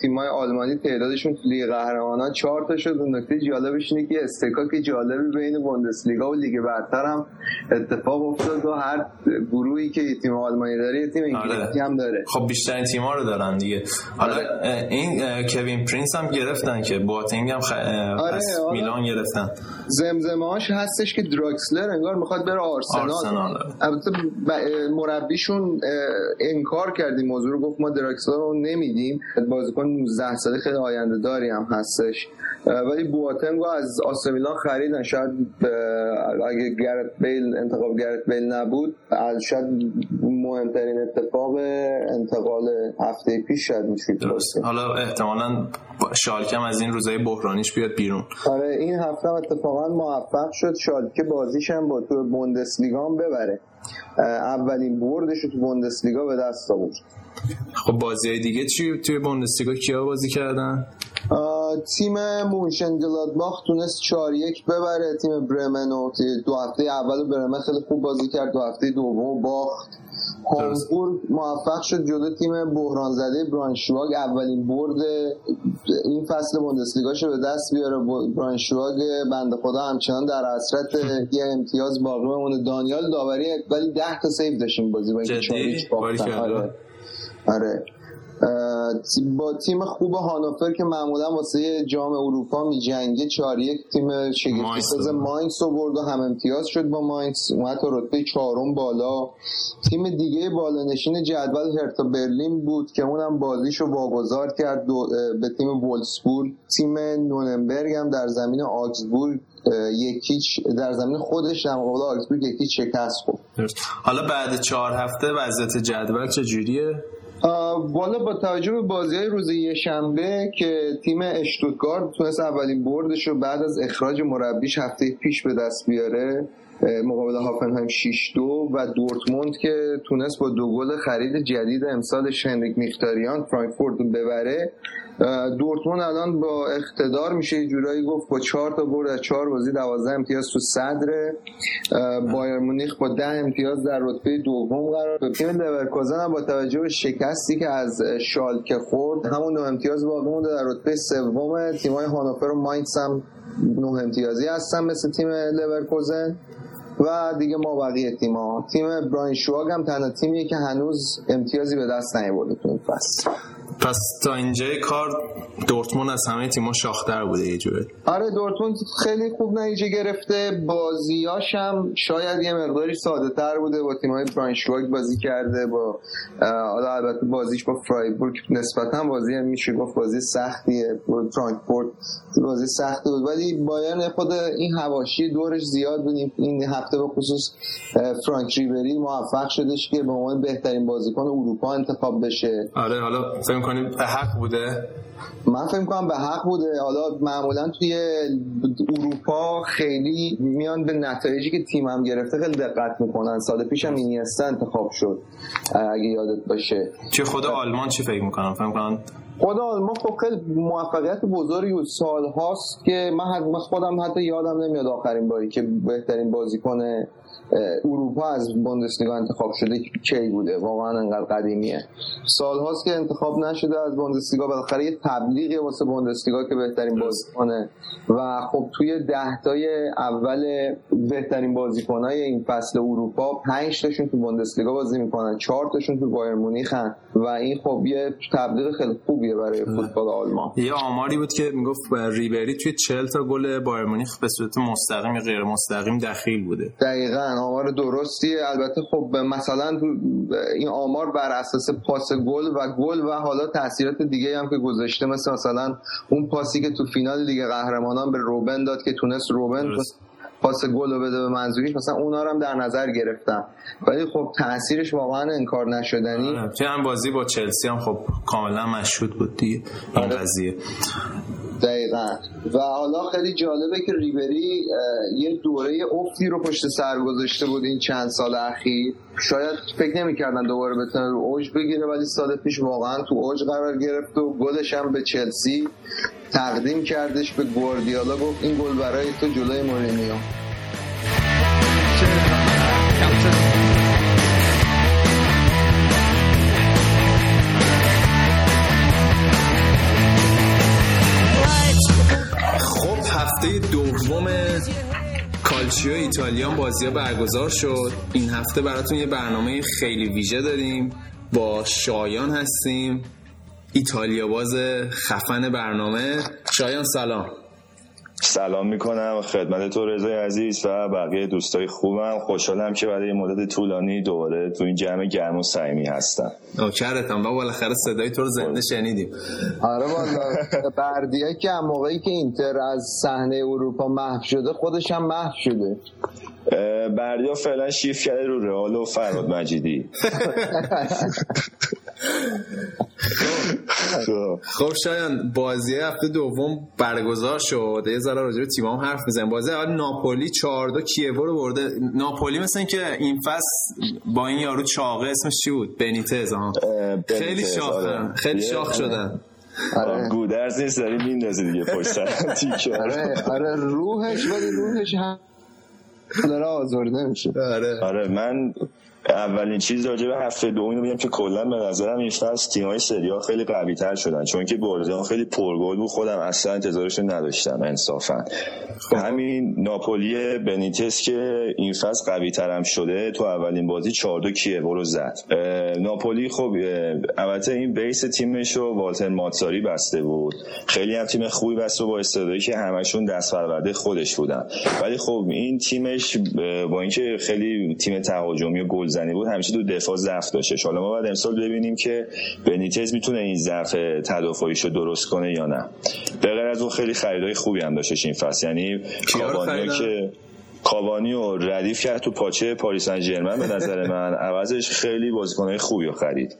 تیمای آلمانی تعدادشون تو لیگ قهرمانان چهار تا شد اون نکته جالبش اینه که اصطکاک جالبی بین بوندسلیگا و لیگ برتر هم اتفاق افتاد و هر گروهی که تیم آلمانی داره یه تیم انگلیسی آره. هم داره خب بیشتر تیم‌ها رو دارن دیگه حالا آره. این کوین پرینس هم گرفتن که بواتنگ هم خ... آره. میلان گرفتن زمزمه‌هاش هستش که دراکسلر انگار می‌خواد بره آرسنال, آرسنال. البته مربیشون انکار کردیم موضوع رو گفت ما دراکسلر رو نمیدیم بازیکن 19 ساله خیلی آینده داری هم هستش. ولی بواتنگو از آسمیلان خریدن. شاید اگه گرت بیل انتخاب گرت بیل نبود شاید مهمترین اتفاق انتقال هفته پیش شاید میشید حالا احتمالا شالکم از این روزای بحرانیش بیاد بیرون. آره این هفته اتفاقا موفق شد. شالکه بازیش هم با تو بوندسلیگا هم ببره. اولین بردش تو بوندسلیگا به دست آورد. خب بازی های دیگه چی توی بوندسلیگا کیا بازی کردن؟ تیم مونشن گلادباخ تونست 4 یک ببره. تیم برمن و دو هفته اول برمن خیلی خوب بازی کرد. دو هفته دوم باخت. هامبورگ موفق شد جلو تیم بحران زده برانشواگ. اولین برد این فصل بوندسلیگا رو به دست بیاره. برانشواگ بنده خدا همچنان در حسرت [LAUGHS] یه امتیاز باقی بمونه. دانیال داوری ولی 10 تا save داشتیم بازی با اینکه جدی؟ آره. آره. با تیم خوب هانوفر که معمولا واسه جام اروپا می جنگه چهار یک تیم شگفتی ساز ماینس رو برد و هم امتیاز شد با ماینس اومد تا رتبه چهارم بالا. تیم دیگه بالانشین جدول هرتا برلین بود که اونم بازیشو واگذار کرد به تیم وولسبورگ تیم نوننبرگ هم در زمین آگزبورگ یکیچ در زمین خودش در مقابل آگزبورگ یکیچ شکست خورد. حالا بعد چهار هفته وضعیت جدول چجوریه؟ والا با توجه به بازی های روز یه شنبه که تیم اشتوتگارد تونست اولین بردش رو بعد از اخراج مربیش هفته پیش به دست بیاره مقابل هافنهایم 6 دو و دورتموند که تونست با دو گل خرید جدید امسالش هنریک میختاریان فرانکفورت رو ببره. دورتموند الان با اقتدار میشه. یه جورایی گفت با چهار تا برد از چهار بازی دوازده امتیاز تو صدر بایرن مونیخ با ده امتیاز در رتبه دوم قرار تیم لورکوزن هم با توجه به شکستی که از شالکه خورد همون دو امتیاز باقی مونده در رتبه سوم. تیمای هانوفر و ماینس هم نه امتیازی هستن مثل تیم لورکوزن. و دیگه ما بقیه تیم ها تیم براونشوایگ هم تنها تیمیه که هنوز امتیازی به دست نیاورده تو این فصل. پس تا اینجای کار دورتموند از همه تیم‌ها شاختر بوده یه جوری. آره دورتموند خیلی خوب نتیجه گرفته. بازیاش هم شاید یه مقداری ساده تر بوده با تیم‌های برانشواگ بازی کرده با حالا البته بازیش با فرایبورگ نسبتا بازی هم میشه گفت بازی سختیه. فرانکفورت بازی سختی بود. ولی بایرن خود این حواشی دورش زیاد بود. این هفته به خصوص فرانک ریبری موفق شدش که به عنوان بهترین بازیکن اروپا انتخاب بشه. آره حالا فکر کنید به حق بوده؟ من فکر کنم به حق بوده. حالا معمولا توی اروپا خیلی میان به نتایجی که تیمم گرفته خیلی دقت می‌کنن. سال پیشم اینیستا انتخاب شد اگه یادت باشه. چه خود آلمان چی فکر می‌کنم فکر کنم خود آلمان خب خیلی موفقیت بزرگی بود. سال هاست که من خودم حتی یادم نمیاد آخرین باری که بهترین بازیکن اروپا از بوندسلیگا انتخاب شده کی بوده؟ واقعا انقدر قدیمیه. سال هاست که انتخاب نشده از بوندسلیگا. بالاخره یه تبلیغی واسه بوندسلیگا که بهترین بازیکنه. و خب توی ده تای اول بهترین بازیکنای این فصل اروپا 5 تاشون تو بوندسلیگا بازی می‌کنن. 4 تاشون تو بایر مونیخن و این خب یه تبلیغ خیلی خوبیه برای فوتبال آلمان. یه آماری بود که می‌گفت ریبری توی 40 تا گل بایر مونیخ به صورت مستقیم یا غیر مستقیم دخیل بوده. دقیقاً. آمار درستیه البته خب مثلا این آمار بر اساس پاس گل و گل و حالا تاثیرات دیگه هم که گذاشته مثل مثلا اون پاسی که تو فینال لیگ قهرمانان به روبن داد که تونست روبن پاس گل رو بده به منظوریش مثلا اونا رو هم در نظر گرفتم ولی خب تاثیرش واقعا انکار نشدنی آره. هم بازی با چلسی هم خب کاملا مشهود بود دیگه این آره. قضیه دقیقا و حالا خیلی جالبه که ریبری یه دوره افتی رو پشت سر گذاشته بود این چند سال اخیر. شاید فکر نمی‌کردن دوباره بتونه رو اوج بگیره ولی سال پیش واقعا تو اوج قرار گرفت و گلش هم به چلسی تقدیم کردش به گواردیولا. گفت این گل برای تو جلوی مورینیو. کالچیو ایتالیان بازی برگزار شد. این هفته براتون یه برنامه خیلی ویژه داریم. با شایان هستیم. ایتالیا باز خفن برنامه. شایان سلام. سلام می‌کنم خدمت تو رضای عزیز و بقیه دوستای خوبم. خوشحالم که برای مدت طولانی دوباره تو این جمع گرم و صمیمی هستم. نوکرتم و بالاخره صدای تو رو زنده شنیدیم. آره والا بردیه که موقعی که اینتر از صحنه اروپا محو شده خودش هم محو شده. بردیا فعلا شیف کرده رو رئال و فراد مجیدی. [LAUGHS] خب. شایان بازی هفته دوم برگزار شد. یه ذره راجع به تیمام حرف بزنیم. بازی اول ناپولی 4 2 کیوو رو برده. ناپولی مثلا که این فصل با این یارو چاقه اسمش چی بود؟ بنیتز ها خیلی شاخ آره. خیلی شاخ شدن. آره. گودرز نیست داری میندازی دیگه پشت سر [LAUGHS] آره آره روحش ولی روحش هم داره آزرده میشه. آره. آره من اولین چیز راجع به هفته دو اینو میگم که کلا به نظرم این فصل تیم‌های سری ها خیلی قوی تر شدن. چون که بازی خیلی پرگل بود. خودم اصلا انتظارش نداشتم انصافا. همین ناپولی بنیتس که این فصل قوی ترم شده تو اولین بازی 4 2 کیه؟ برو زد. ناپولی خب البته این بیس تیمش رو والتر ماتساری بسته بود. خیلی هم تیم خوبی بسته با استعدادی که همشون دست پرورده خودش بودن. ولی خب این تیمش با اینکه خیلی تیم تهاجمی و گلزنی بود همیشه تو دفاع ضعف داشته. حالا ما باید امسال ببینیم که بنیتز می‌تونه این ضعف تدافعیشو درست کنه یا نه. به غیر از اون خیلی خریدای خوبی هم داشتش این فصل. یعنی کابانیو که کاوانی و ردیف کرد تو پاچه پاریس سن به نظر من. عوضش خیلی بازیکنهای خوبی رو خرید.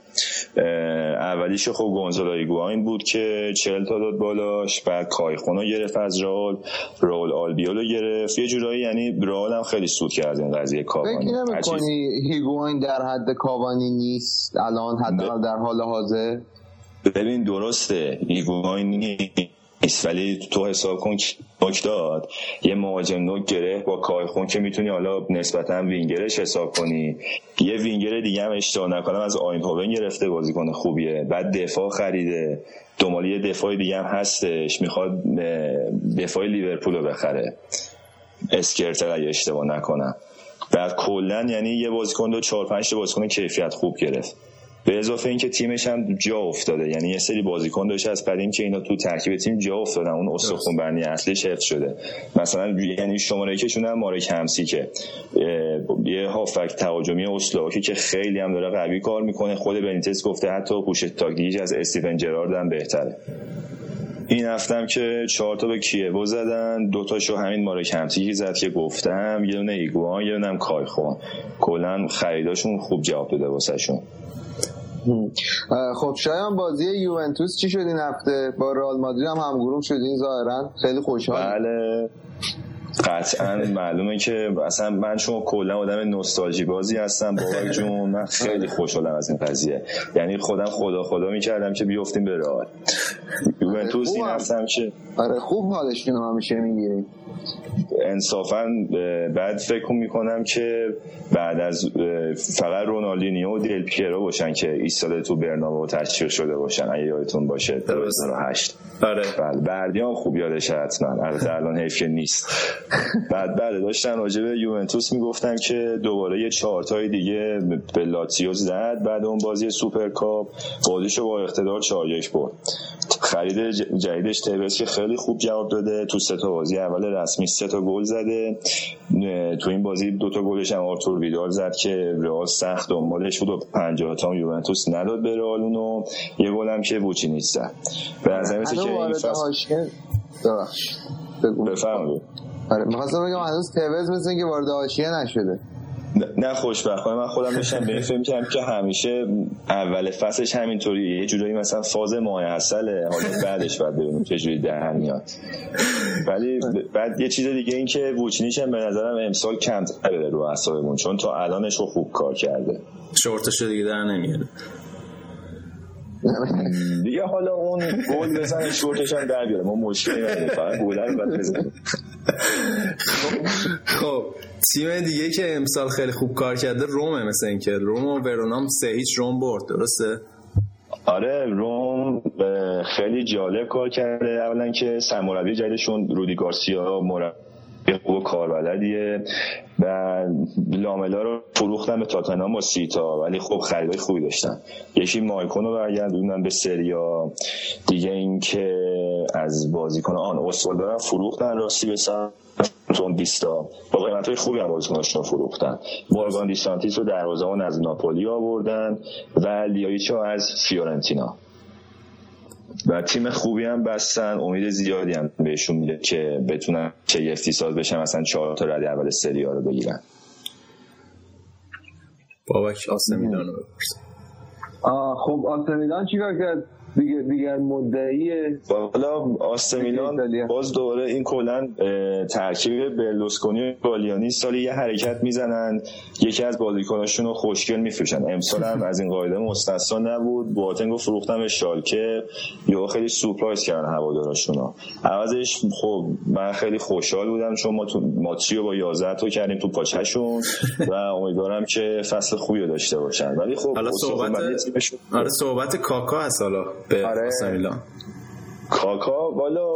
اولیش خب گونزالو ایگواین بود که چهل تا داد بالاش بعد کایخونو گرفت از رئال رائول آلبیولو گرفت. یه جورایی یعنی رئال هم خیلی سود کرد این قضیه کاوانی. فکر نمی‌کنی هیگواین در حد کاوانی نیست؟ الان حداقل در حال حاضر؟ ببین درسته هیگواین نیست نیست. ولی تو حساب کن نوک داد. یه مهاجم نوک گره با کایخون که می‌تونی حالا نسبتا وینگرش حساب کنی. یه وینگر دیگه هم اشتباه نکنم از آینهوون گرفته بازیکن خوبیه. بعد دفاع خریده. دنبال یه دفاع دیگه هم هستش. می‌خواد دفاع لیورپول رو بخره. اسکرتل اگه اشتباه نکنم. بعد کلا یعنی یه بازیکن دو چهار پنج بازیکن کیفیت خوب گرفت. به اضافه اینکه تیمش هم جا افتاده. یعنی یه سری بازیکن داشته از قدیم که اینا تو ترکیب تیم جا افتادن. اون استخون بندی اصلیش حفظ شده. مثلا یعنی شماره کشون هم مارک همشیکه یه هافک تهاجمی اسلواکی که خیلی هم داره قوی کار می‌کنه. خود بنیتس گفته حتی پوش تاکتیکیش از استیون جرارد هم بهتره. این هفتم که چهار تا به کیوو زدن دو تاشو همین مارک همسی زد که گفتم یه دونه ایگوان یه دونه هم کایخون کلا خریداشون خوب جواب داده واسهشون خب شاید بازی یوونتوس چی شد این هفته؟ با رئال مادرید هم همگروه شدین ظاهرا؟ خیلی خوشحال؟ بله. قطعا معلومه که اصلا من چون کلا آدم نوستالژی بازی هستم بابا جون من خیلی خوشحالم از این قضیه. یعنی خودم خدا خدا می‌کردم که بیفتیم به رئال. یوونتوس این هفتم که آره خوب حالشون همیشه می‌گیریم انصافا بعد فکر می‌کنم که بعد از فقط رونالدینیو و دل پیرو باشن که ایستاده تو برنامه و تشویق شده باشن اگه یادتون باشه 2008 آره. بله بردیان خوب یادش حتما البته الان حیف که نیست. بعد بعد داشتن راجع به یوونتوس می‌گفتن که دوباره یه چهارتای دیگه به لاتزیو زد بعد اون بازی سوپرکاپ بازیشو با اقتدار 4 برد. خرید جدیدش توز که خیلی خوب جواب داده. تو سه تا بازی اول رسمی سه تا گل زده. تو این بازی دو تا گلش هم آرتور ویدال زد که رئال سخت دنبالش بود و 50 تا یوونتوس نداد به رئال اونو. یه گل هم که نیست زد. به نظر که این فصل. بفرمایید. آره می‌خواستم بگم هنوز تیوز مثل که وارد حاشیه نشده. نه خوشبختانه. من خودم داشتم به فکر کردم که همیشه اول فصلش همینطوریه. یه جورایی مثلا فاز ماه اصله. حالا بعدش بعد ببینیم چه جوری در میاد. ولی بعد یه چیز دیگه این که ووچنیش هم به نظرم امسال کم بره رو اعصابمون چون تا الانش رو خوب کار کرده. شورتش دیگه در نمیاره. [LAUGHS] دیگه حالا اون گل بزنه شورتش هم در بیاره. ما مشکلی نداریم. فقط گل رو بعد بزنیم. خب تیم دیگه که امسال خیلی خوب کار کرده رومه مثل اینکه. روم و ورونام سه هیچ روم برد درسته؟ آره روم خیلی جالب کار کرده. اولا که سرمربی جدیدشون رودی گارسیا مربی خوب کاربلدیه و لاملا رو فروختن به تاتنهام با سیتا ولی خب خریدای خوبی داشتن. یکی مایکون رو برگردوندن به سریا دیگه اینکه از بازیکن آن اصول دارن فروختن راستی به تون دیستا با قیمت های خوبی هم بازیکناشون رو فروختن. مورگان دیسانتیس رو دروازه‌بان از ناپولی آوردن و لیایچا از فیورنتینا. و تیم خوبی هم بستن امید زیادی هم بهشون میده که بتونن چه ساز بشن مثلا چهار تا رده اول سری ها رو بگیرن. بابک آسمیلان رو خب آسمیلان چیکار کرد؟ دیگر, دیگر مدعی حالا آستمیلان باز دوباره این کلا ترکیب برلوسکونی و بالیانی سالی یه حرکت می‌زنن. یکی از بازیکناشون رو خوشگل میفروشن. امسال هم از این قاعده مستثنا نبود. بواتنگو فروختن به شالکه. یا خیلی سورپرایز کردن هواداراشون عوضش خب من خیلی خوشحال بودم چون ما تو ماتریو با 11 تو کردیم تو پاچشون و امیدوارم که فصل خوبی رو داشته باشن. ولی خب حالا صحبت آره صحبت کاکا هست حالا. به آره. میلان کاکا والا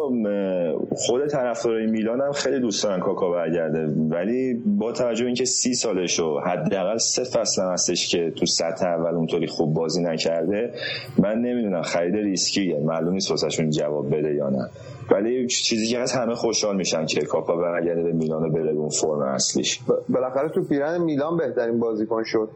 خود طرفدارای میلان هم خیلی دوست دارن کاکا برگرده. ولی با توجه به اینکه سی سالشو حداقل سه فصل هم هستش که تو سطح اول اونطوری خوب بازی نکرده من نمی‌دونم خرید ریسکیه. معلوم نیست واسهشون جواب بده یا نه. ولی چیزی که هست همه خوشحال میشن که کاکا برگرده به میلان و بره به اون فرم اصلیش. بالاخره تو پیرن میلان بهترین بازیکن شد.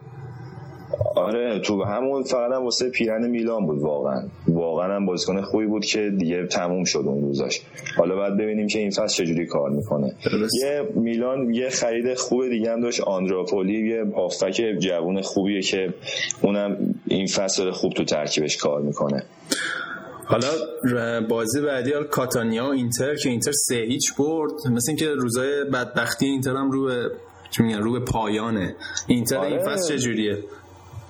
آره تو همون فقط هم واسه پیرن میلان بود واقعا. واقعا هم بازیکن خوبی بود که دیگه تموم شد اون روزاش. حالا باید ببینیم که این فصل چجوری کار می‌کنه. یه میلان یه خرید خوب دیگه هم داشت آندراپولی یه هافک جوون خوبیه که اونم این فصل خوب تو ترکیبش کار می‌کنه. حالا بازی بعدی حالا کاتانیا و اینتر که اینتر سه هیچ برد. مثل اینکه روزای بدبختی اینتر هم رو رو به پایانه. اینتر این آره. فصل چجوریه؟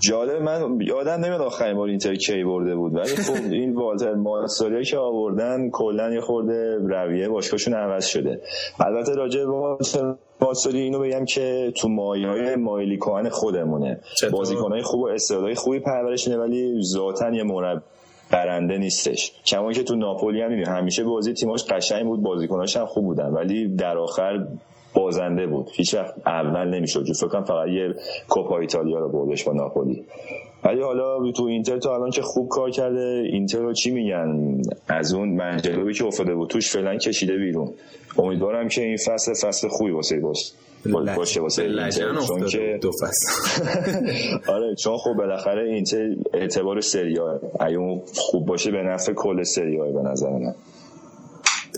جالب من یادم نمیاد آخرین بار اینتر کی برده بود. ولی خب [LAUGHS] این والتر ماسوریا که آوردن کلا یه خورده رویه باشگاهشون عوض شده. البته راجع به والتر ماسوری اینو بگم که تو مایه های مایلی کهن خودمونه. چطور؟ بازیکنهای خوب و استعدادهای خوبی پرورش میده ولی ذاتا یه مربی برنده نیستش. کما که تو ناپولی هم همیشه بازی تیماش قشنگ بود بازیکناش هم خوب بودن ولی در آخر بازنده بود. هیچ وقت اول نمی‌شد. جو فکر فقط یه کوپا ایتالیا رو بردش با ناپولی. ولی حالا تو اینتر تا الان که خوب کار کرده. اینتر رو چی میگن؟ از اون منجلوبی که افتاده بود. توش فعلا کشیده بیرون. امیدوارم که این فصل فصل خوبی واسه باش باشه واسه چون که دو فصل. [LAUGHS] آره چون خب بالاخره اینتر اعتبار سریاه اگه اون خوب باشه به نفع کل سریاه به نظر من.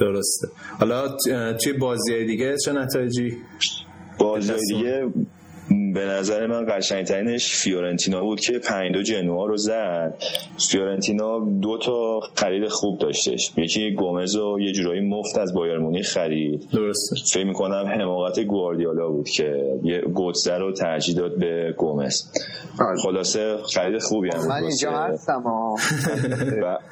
درسته. حالا توی بازی دیگه؟ چه نتایجی؟ بازی دیگه به نظر من قشنگترینش فیورنتینا بود که پنج دو جنوا رو زد. فیورنتینا دو تا خرید خوب داشتش. یکی گومز رو یه جورایی مفت از بایر مونیخ خرید. درسته. فکر می‌کنم حماقت گواردیولا بود که یه گوتزه رو ترجیح داد به گومز. خلاصه خرید خوبی هم من اینجا هستم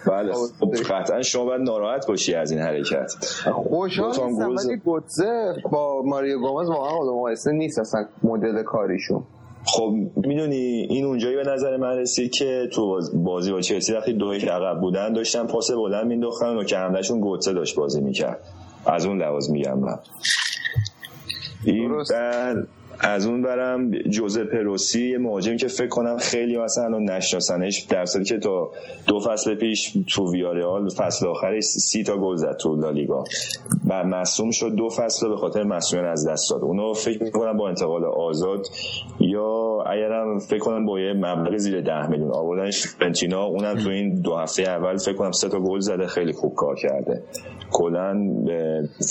بله. خب قطعا شما باید ناراحت باشی از این حرکت. خوشحال نیستم. ولی گوتزه با ماریو گومز واقعا مقایسه نیست اصلا مدل کاریشون خب می‌دونی این اونجایی به نظر من رسید که تو بازی با چلسی وقتی دو یک عقب بودن داشتن پاس بلند مینداختن و که همدهشون گوتسه داشت بازی می‌کرد. از اون لحاظ میگم من. این از اون برم جوزه پروسی یه مهاجم که فکر کنم خیلی مثلا الان نشناسنش در صورتی که تا دو فصل پیش تو ویارئال فصل آخرش سی تا گل زد تو لالیگا. و مصدوم شد دو فصل به خاطر مصدومیت از دست داد. اونو فکر می‌کنم با انتقال آزاد یا اگرم فکر کنم با یه مبلغ زیر ده میلیون. آوردنش فیورنتینا اونم تو این دو هفته اول فکر کنم سه تا گل زده خیلی خوب کار کرده. کلا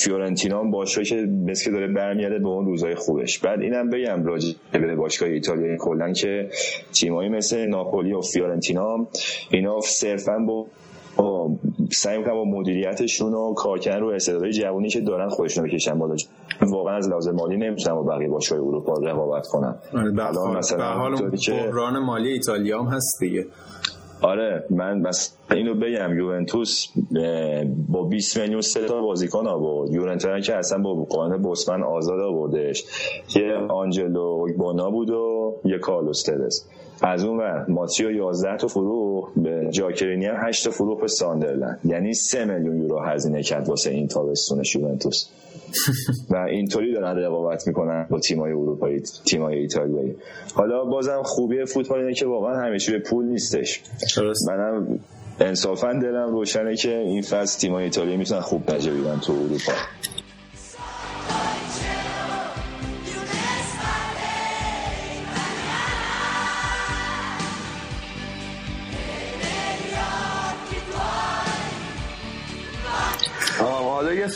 فیورنتینا باشه که مثل که داره برمیگرده به اون روزای خوبش. بعد اینم بگم راجع به باشگاه ایتالیا کلا که تیمایی مثل ناپولی و فیورنتینا اینا صرفا با- سعی می‌کنن با مدیریتشون و کار کردن رو استعدادهای جوانی که دارن خودشون بکشن بالا. واقعا از لحاظ مالی نمی‌تونن با بقیه باشگاه اروپا رقابت کنن آره، الان مثلا حال بحران مالی ایتالیا هم هست دیگه. آره من بس اینو بگم یوونتوس با 20 میلیون سه تا بازیکن آورد. یورنتوس که اصلا با قانون بوسمن آزاد آوردش. یه آنجلو بونا بود و یه کارلوس ترس. از اون ور ماتیو 11 تا فروخت به جاکرینی هم 8 تا فروخت به ساندرلند. یعنی 3 میلیون یورو هزینه کرد واسه این تابستونش یوونتوس. [LAUGHS] و اینطوری دارن رقابت می‌کنن با تیمای اروپایی تیمای ایتالیایی. حالا بازم خوبی فوتبال اینه که واقعا همیشه به پول نیستش. منم انصافا دلم روشنه که این فصل تیمای ایتالیا می‌تونن خوب بگیرن تو اروپا.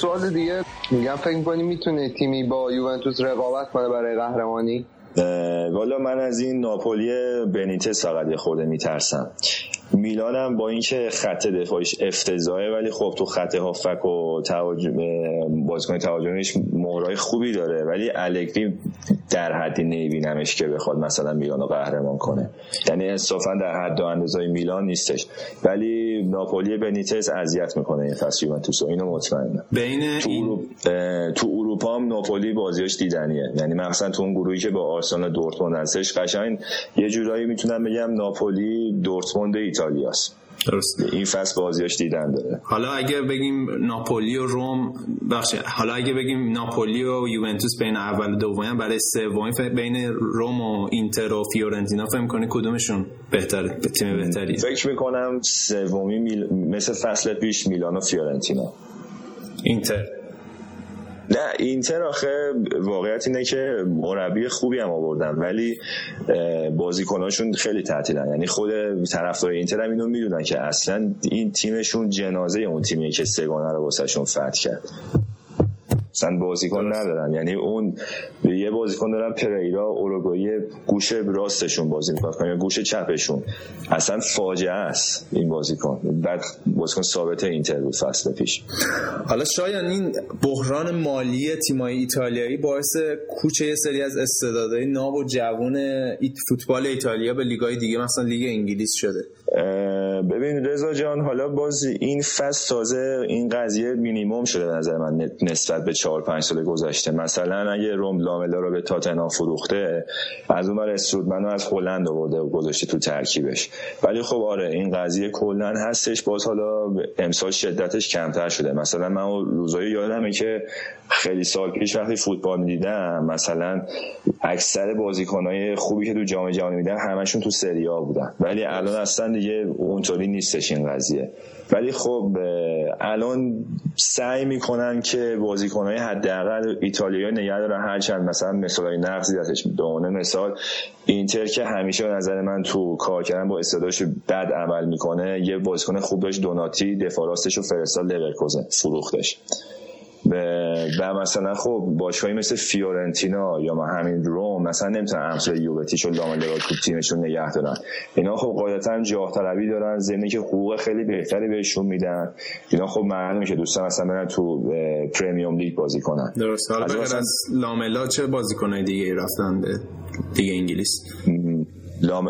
سوال دیگه میگم فکر می‌کنی می‌تونه تیمی با یوونتوس رقابت کنه برای قهرمانی؟ والا من از این ناپولی بنیتس فقط یه خورده میترسم. میلانم با اینکه خط دفاعیش افتضاحه ولی خب تو خط هافک و تهاجم بازیکن تهاجمیش مهرای خوبی داره ولی الگری در حدی نمیبینمش که بخواد مثلا میلان رو قهرمان کنه. یعنی انصافا در حد و اندازه میلان نیستش. ولی ناپولی بنیتز اذیت می‌کنه این فصل یوونتوس اینو مطمئنم. بین تو, این... تو اروپا هم ناپولی بازیاش دیدنیه. یعنی مثلا تو اون گروهی که با آرسنال دورتموند هستش قشنگ یه جورایی می‌تونم بگم ناپولی دورتموند ایتالیاست. درست. این فصل بازیاش دیدن داره. حالا اگه بگیم ناپولی و روم بخشه حالا اگه بگیم ناپولی و یوونتوس بین اول و دومی برای سومی بین روم و اینتر و فیورنتینا فهم کنی کدومشون بهتره تیم بهتری؟ فکر می‌کنم سومی میل... مثل فصل پیش میلان و فیورنتینا. اینتر. نه اینتر آخه واقعیت اینه که مربی خوبی هم آوردن ولی بازیکناشون خیلی تعطیلن. یعنی خود طرفدار اینتر هم اینو می‌دونن که اصلا این تیمشون جنازه اون تیمیه که سگانه رو واسهشون فتح کرد. اصلا بازیکن ندارن. یعنی اون یه بازیکن دارن پریرا اوروگوئه گوش راستشون بازی می‌کنن یا گوش چپشون. اصلا فاجعه است این بازیکن. بعد بازیکن ثابت اینتر بود فصل پیش. حالا شاید این بحران مالی تیمای ایتالیایی باعث کوچ یه سری از استعدادهای ناب و جوون ایت فوتبال ایتالیا به لیگای دیگه مثلا لیگ انگلیس شده. ببین رضا جان حالا باز این فصل تازه این قضیه مینیمم شده نظر من نسبت به چهار پنج سال گذشته. مثلا اگه روم لاملا رو به تاتنهام فروخته از اون ور منو از هلند آورده و گذاشته تو ترکیبش. ولی خب آره این قضیه کلا هستش باز حالا امسال شدتش کمتر شده. مثلا من روزایی یادمه که خیلی سال پیش وقتی فوتبال دیدم مثلا اکثر بازیکنهای خوبی که تو جام جهانی میدن همشون تو سری بودن. ولی الان اصلا دیگه اونطوری نیستش این قضیه. ولی خب الان سعی می‌کنن که بازیکنهای حداقل ایتالیا نگه دارن. هرچند مثلا مثال نقضی دستش به مثال اینتر که همیشه نظر من تو کار کردن با استعدادش بد عمل می‌کنه یه بازیکن خوب داشت دوناتی دفاع راستش رو فرستاد لورکوزن فروختش. و مثلا خب باشگاهی مثل فیورنتینا یا ما همین روم مثلا نمی‌تونن امثال یووتیش و لاملگا تو تیمشون نگه دارن. اینا خب قاعدتا جاه طلبی دارن زمینی که حقوق خیلی بهتری بهشون میدن. اینا خب معلومه که دوستان مثلا برن تو Premier League بازی کنن. درست حالا از, از لاملا چه بازیکنای دیگه رفتن به دیگه انگلیس؟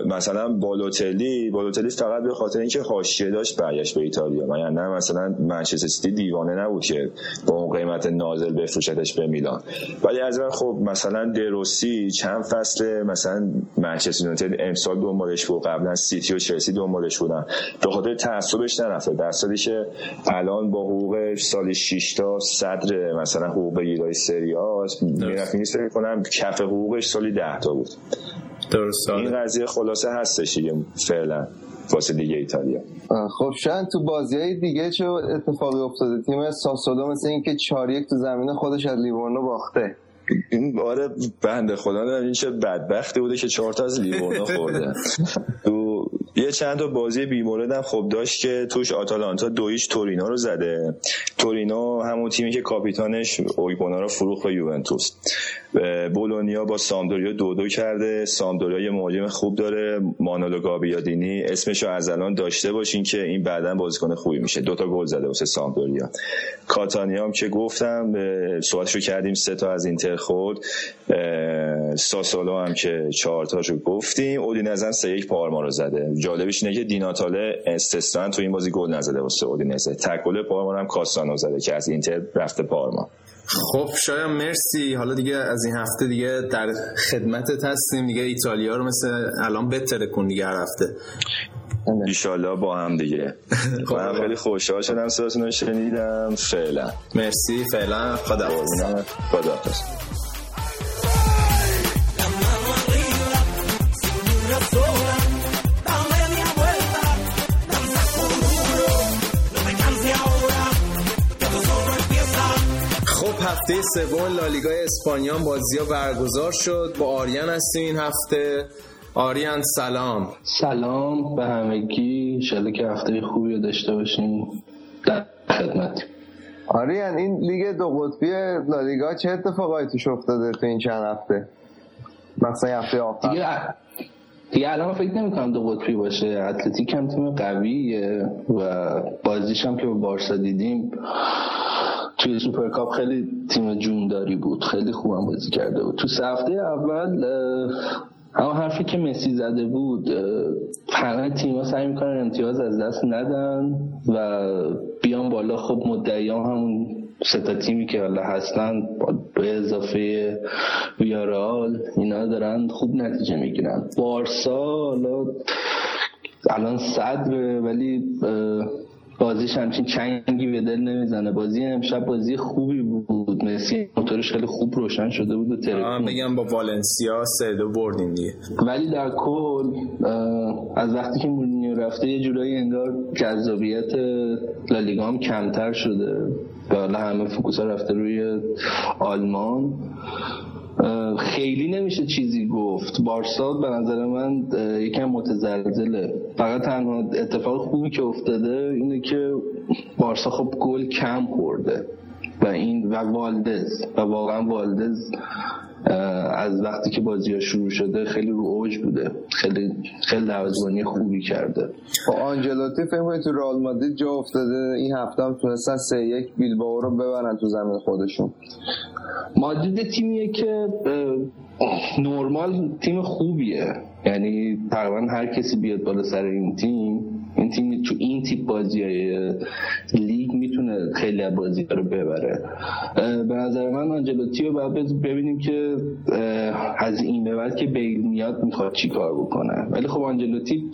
مثلا بالوتلی بالوتلی فقط به خاطر اینکه حاشیه داشت برگشت به ایتالیا. و یعنی مثلا منچستر سیتی دیوانه نبود که با اون قیمت نازل بفروشتش به میلان. ولی از اون خب مثلا دروسی چند فصل مثلا منچستر یونایتد امسال دنبالش بود. قبلا سیتی و چلسی دنبالش بودن. به خاطر تعصبش نرفته در سالی که الان با حقوق سال 6 تا صدر مثلا حقوق بگیرای سری آ می‌رفت. نیست کنم کف حقوقش سالی 10 تا بود. درست این قضیه خلاصه هستش دیگه فعلا واسه دیگه ایتالیا. خب شاید تو بازی های دیگه چه اتفاقی افتاده؟ تیم ساسولو مثل اینکه 4 یک تو زمین خودش از لیورنو باخته. این باره بنده خدا این چه بدبختی بوده که چهار تا از لیورنو خورده. تو [LAUGHS] یه چند تا بازی بیمورد هم خب داشت که توش آتالانتا دویش تورینا رو زده. تورینو همون تیمی که کاپیتانش اویبونا رو فروخت به یوونتوس. بولونیا با سامدوریا دو دو کرده. سامدوریا یه مهاجم خوب داره. مانولو گابیادینی اسمش رو از الان داشته باشین که این بعدا بازیکن خوبی میشه. دوتا گل زده واسه سامدوریا. کاتانیا هم که گفتم صحبتشو کردیم سه تا از اینتر خود ساسولو هم که چهار تاشو گفتیم. اودینزه سه یک پارما رو زده. جالبش اینه که دیناتاله استثنا تو این بازی گل نزده واسه اودینزه تک گل پارما هم کاستانو زده که از اینتر رفته پارما خب شاید مرسی. حالا دیگه از این هفته دیگه در خدمتت هستیم. دیگه ایتالیا رو مثل الان بتره کن دیگه هر هفته. [LAUGHS] ایشالله با هم دیگه. [LAUGHS] خب. من خیلی خوشحال شدم صداتون رو شنیدم. فعلا. مرسی. فعلا. خدا خدا هفته سوم لالیگای اسپانیان بازی ها برگزار شد. با آریان هستیم این هفته. آریان سلام. سلام به همگی. شده که هفته خوبی رو داشته باشیم. در خدمت. آریان این لیگ دو قطبی لالیگا چه اتفاقایی توش افتاده تو این چند هفته؟ مثلا هفته آخر. دیگه دیگه الان فکر نمی کنم دو قطبی باشه. اتلتیک هم تیم قویه و بازیش هم که با بارسا دیدیم توی سوپرکاپ خیلی تیم جونداری بود خیلی خوبم بازی کرده بود. تو هفته اول اما حرفی که مسی زده بود همه تیما سعی می‌کنن امتیاز از دست ندن و بیان بالا. خب مدعیان همون ستا تیمی که حالا هستن به اضافه ویارال اینا دارن خوب نتیجه می‌گیرن. بارسا حالا الان صدره ولی بازیش همچین چنگی به دل نمی‌زنه. بازی امشب بازی خوبی بود. مسی موتورش خیلی خوب روشن شده بود و ترکون. بگم با والنسیا سه دو بردیم دیگه. ولی در کل از وقتی که مورینیو رفته یه جورایی انگار جذابیت لالیگا هم کمتر شده. و حالا همه focus رفته روی آلمان. خیلی نمیشه چیزی گفت. بارسا به نظر من یکم متزلزله. فقط تنها اتفاق خوبی که افتاده اینه که بارسا خب گل کم خورده. و این و والدز و واقعا والدز از وقتی که بازی ها شروع شده خیلی رو اوج بوده. خیلی خیلی دروازه‌بانی خوبی کرده. با آنجلوتی فکر تو رئال مادرید جا افتاده؟ این هفته هم تونستن سه یک بیلبائو رو ببرن تو زمین خودشون. مادرید تیمیه که نرمال تیم خوبیه. یعنی تقریبا هر کسی بیاد بالا سر این تیم تیم تو این تیپ بازی های لیگ می‌تونه خیلی بازی رو ببره. به نظر من آنجلوتی رو باید ببینیم که از این به بعد که بیل میاد می‌خواد چی کار بکنه. ولی خب آنجلوتی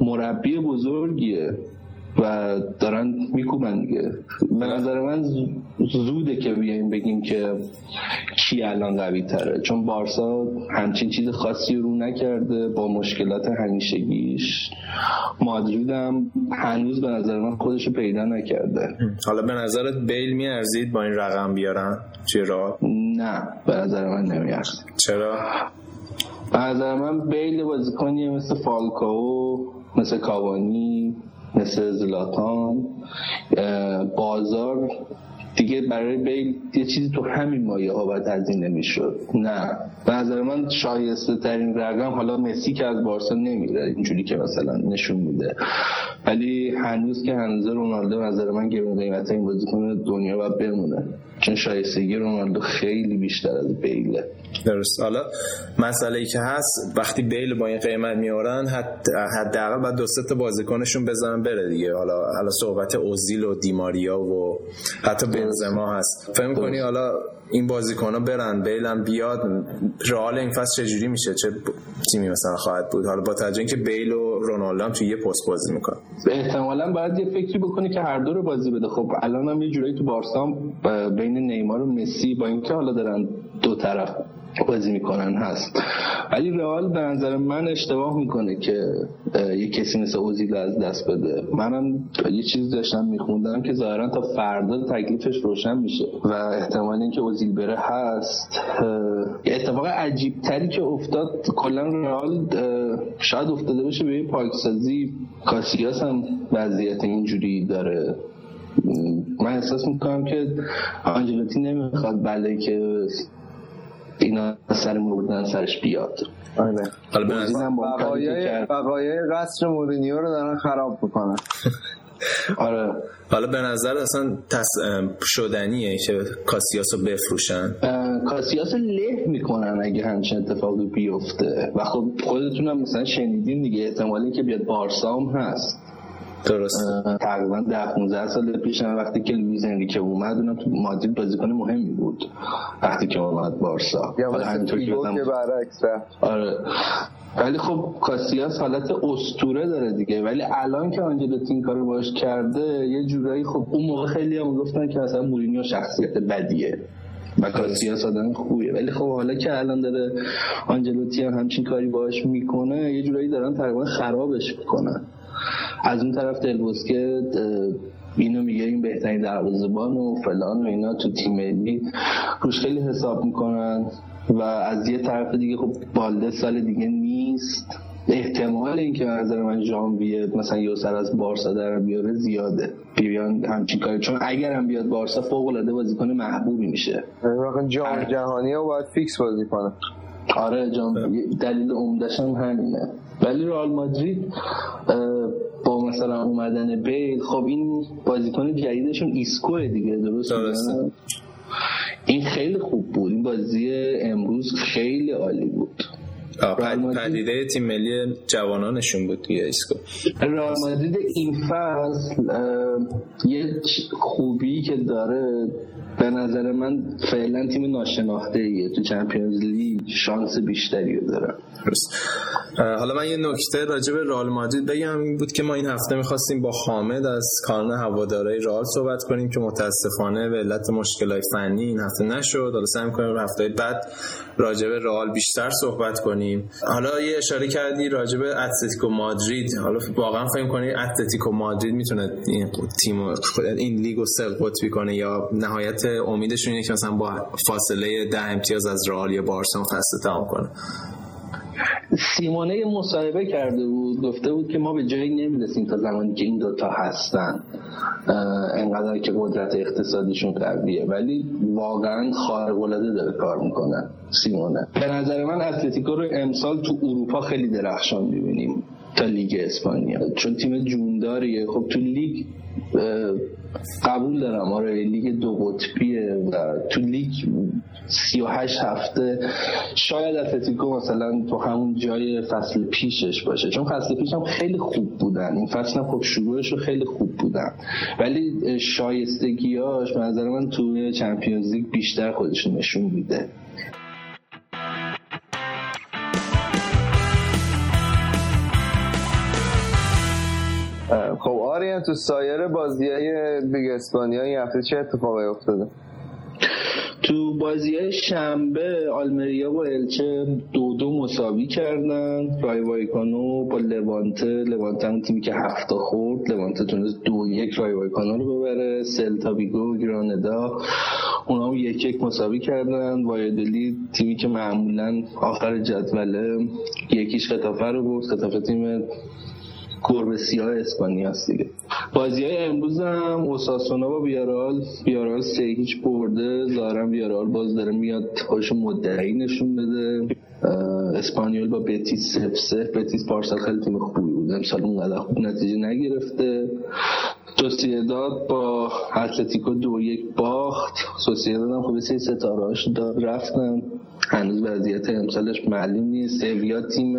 مربی بزرگیه. و دارن میکوبن دیگه. به نظر من زوده که بیایم بگیم که کی الان قوی تره چون بارسا همچین چیز خاصی رو نکرده با مشکلات همیشگیش. مادرید هم هنوز به نظر من خودشو پیدا نکرده. حالا به نظرت بیل میارزید با این رقم بیارن چرا؟ نه به نظر من نمیارزید چرا؟ به نظر من بیل بازیکنیه مثل فالکاو مثل کاوانی. مثل زلاتان بازار دیگه برای بیل یه چیزی تو همین مایه ها باید هزینه می‌شد نه. به نظر من شایسته ترین رقم حالا مسی که از بارسا نمیره اینجوری که مثلا نشون میده. ولی هنوز که هنوز رونالدو نظر من گرون قیمت این بازیکن دنیا باید بمونه. چون شایستگی رونالدو خیلی بیشتر از بیله. درست. حالا مسئله ای که هست وقتی بیل با این قیمت میارن حداقل بعد دو تا بازیکنشون بزنن بره دیگه. حالا حالا صحبت اوزیل و دیماریا و حتی بنزما هست. فهم کنی حالا این بازیکن‌ها برن بیل بیاد رئال این فصل چجوری میشه؟ چه تیمی مثلا خواهد بود؟ حالا با توجه اینکه بیل و رونالدو هم توی یه پست بازی می‌کنن. احتمالاً باید یه فکری بکنی که هر دو رو بازی بده. خب الان هم یه جورایی تو بارسا بین نیمار و مسی با اینکه حالا دارن دو طرف بازی می‌کنن هست. ولی رئال به نظر من اشتباه می‌کنه که یه کسی مثل اوزیل از دست بده. منم یه چیز داشتم میخوندم که ظاهرا تا فردا تکلیفش روشن میشه. و احتمال اینکه اوزیل بره هست اتفاق عجیب تری که افتاد کلا رئال شاید افتاده باشه به پاکسازی. کاسیاس هم وضعیت اینجوری داره. من احساس می‌کنم که آنجلوتی نمی‌خواد بله که اینا سر بودن سرش بیاد. آره. بقایای قصر مورینیو رو دارن خراب بکنن [LAUGHS] آره. حالا به نظر اصلا تس... شدنیه که کاسیاس رو بفروشن کاسیاس له می‌کنن اگه همچین اتفاقی بیفته. و خب خودتونم مثلا شنیدین دیگه احتمالی که بیاد بارسام هست. درست تقریبا ده 15 سال پیش هم وقتی که لویز انریکه اومد اونم تو مادرید بازیکن مهمی بود. وقتی که اومد بارسا. یا همینطور که برعکس آره. ولی خب کاسیاس حالت استوره داره دیگه. ولی الان که آنجلوتی این کارو باش کرده یه جورایی خب اون موقع خیلی هم گفتن که مثلا مورینیو شخصیت بدیه. و کاسیاس آدم خوبیه. ولی خب حالا که الان داره آنجلوتی هم همچین کاری باش می‌کنه یه جورایی دارن تقریبا خرابش می‌کنن. از اون طرف دلبوسکه اینو میگه این بهترین دروازه‌بان و فلان و اینا تو تیم ملی. روش خیلی حساب می‌کنن و از یه طرف دیگه خب بالده سال دیگه نیست. احتمال اینکه نظر من ژانویه مثلا یه سر از بارسا در بیاره زیاده. بیان همچین کاری. چون اگر هم بیاد بارسا فوق العاده بازیکن محبوبی میشه. واقعا جام جهانی رو باید فیکس بازی کنه. آره جام دلیل عمدش هم همینه. ولی رئال مادرید با مثلا اومدن بیل خب این بازیکن جدیدشون ایسکو دیگه درست درسته. این خیلی خوب بود. این بازی امروز خیلی عالی بود. پدیده تیم ملی جوانانشون بود توی ایسکو رئال مادرید این فصل یه خوبی که داره به نظر من فعلا تیم ناشناخته ایه. تو چمپیونز لیگ شانس بیشتری رو داره. حالا من یه نکته راجع به رئال مادرید بگم. این بود که ما این هفته می‌خواستیم با حامد از کانال هوادارای رئال صحبت کنیم که متاسفانه به علت مشکلات فنی این هفته نشد. حالا سعی می‌کنیم هفته بعد راجع به رئال بیشتر صحبت کنیم. حالا یه اشاره کردی راجع به اتلتیکو مادرید. حالا واقعا فکر کنی اتلتیکو مادرید می‌تونه این تیم این لیگو قطبی کنه یا نهایت امیدشون اینه که مثلا با فاصله ده امتیاز از رئال یا بارسا فصل تمام کنه. سیمونه مصاحبه کرده بود. گفته بود که ما به جایی نمی‌رسیم تا زمانی که این دوتا هستن. انقدر که قدرت اقتصادیشون قویه. ولی واقعا خارق العاده داره کار می‌کنن سیمونه. به نظر من اتلتیکو رو امسال تو اروپا خیلی درخشان می‌بینیم تا لیگ اسپانیا. چون تیم جونداریه. خب تو لیگ قبول دارم. آره لیگ دو قطبیه و تو لیگ 38 هفته شاید اتلتیکو مثلا تو همون جای فصل پیشش باشه. چون فصل پیش هم خیلی خوب بودن. این فصل هم خب شروعش رو خیلی خوب بودن. ولی شایستگیاش به نظر من توی Champions League بیشتر خودش نشون میده. خب آریان تو سایر بازی های لیگ اسپانیا این هفته چه اتفاقی افتاده؟ تو بازی های شنبه آلمریا با الچه دو دو مساوی کردن. رای وایکانو با لوانته لوانته هم تیمی که هفته خورد لوانته تونست دو یک رای وایکانو رو ببره. سلتا بیگو گراندا اونا هم یک یک مساوی کردن. وایدلی تیمی که معمولا آخر جدوله یکیش خطافه رو برد. خطافه تیم گربه سیاه اسپانیا است دیگه. بازی های امروز هم اوساسونا با بیارال بیارال سه هیچ برده ظاهرا بیارال باز داره میاد خودش مدعی نشون بده. اسپانیول با بتیس سف سف بتیس پارسال خیلی تیم خوبی بود. امسال اونقدر خوب نتیجه نگرفته. سوسیداد با اتلتیکو دو یک باخت. سوسیداد هم خب یه سری ستارهاش داد رفتن. هنوز وضعیت امسالش معلوم نیست. سویا تیم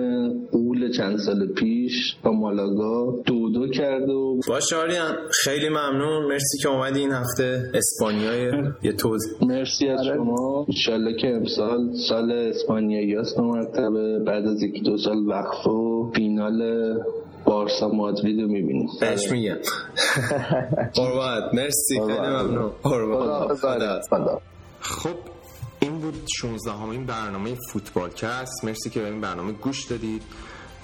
قول چند سال پیش با مالاگا دو دو کرد و باشه آریان خیلی ممنون. مرسی که اومدی این هفته اسپانیای یه توضیح. مرسی از شما. انشالله که امسال سال اسپانیایی هست مرتبه بعد از یکی دو سال وقفه و فینال بارسا مادرید رو می‌بینیم بهش میگم. قربانت. مرسی. خیلی ممنون. خدا خدا خب این بود 16 امین برنامه فوتبالکست مرسی که به این برنامه گوش دادید.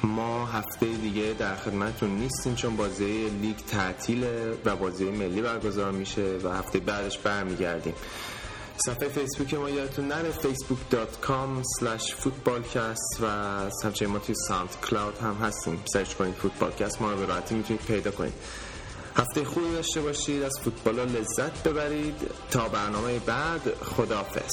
ما هفته دیگه در خدمتتون نیستیم چون بازی لیگ تعطیله و بازی ملی برگزار میشه و هفته بعدش برمیگردیم. صفحه فیسبوک ما یادتون نره facebook.com slash footballcast و همچنین ما توی SoundCloud هم هستیم. search کنید فوتبالکست ما رو به راحتی می‌تونید پیدا کنید. هفته خوبی داشته باشید از فوتبال ها لذت ببرید. تا برنامه بعد خداحافظ.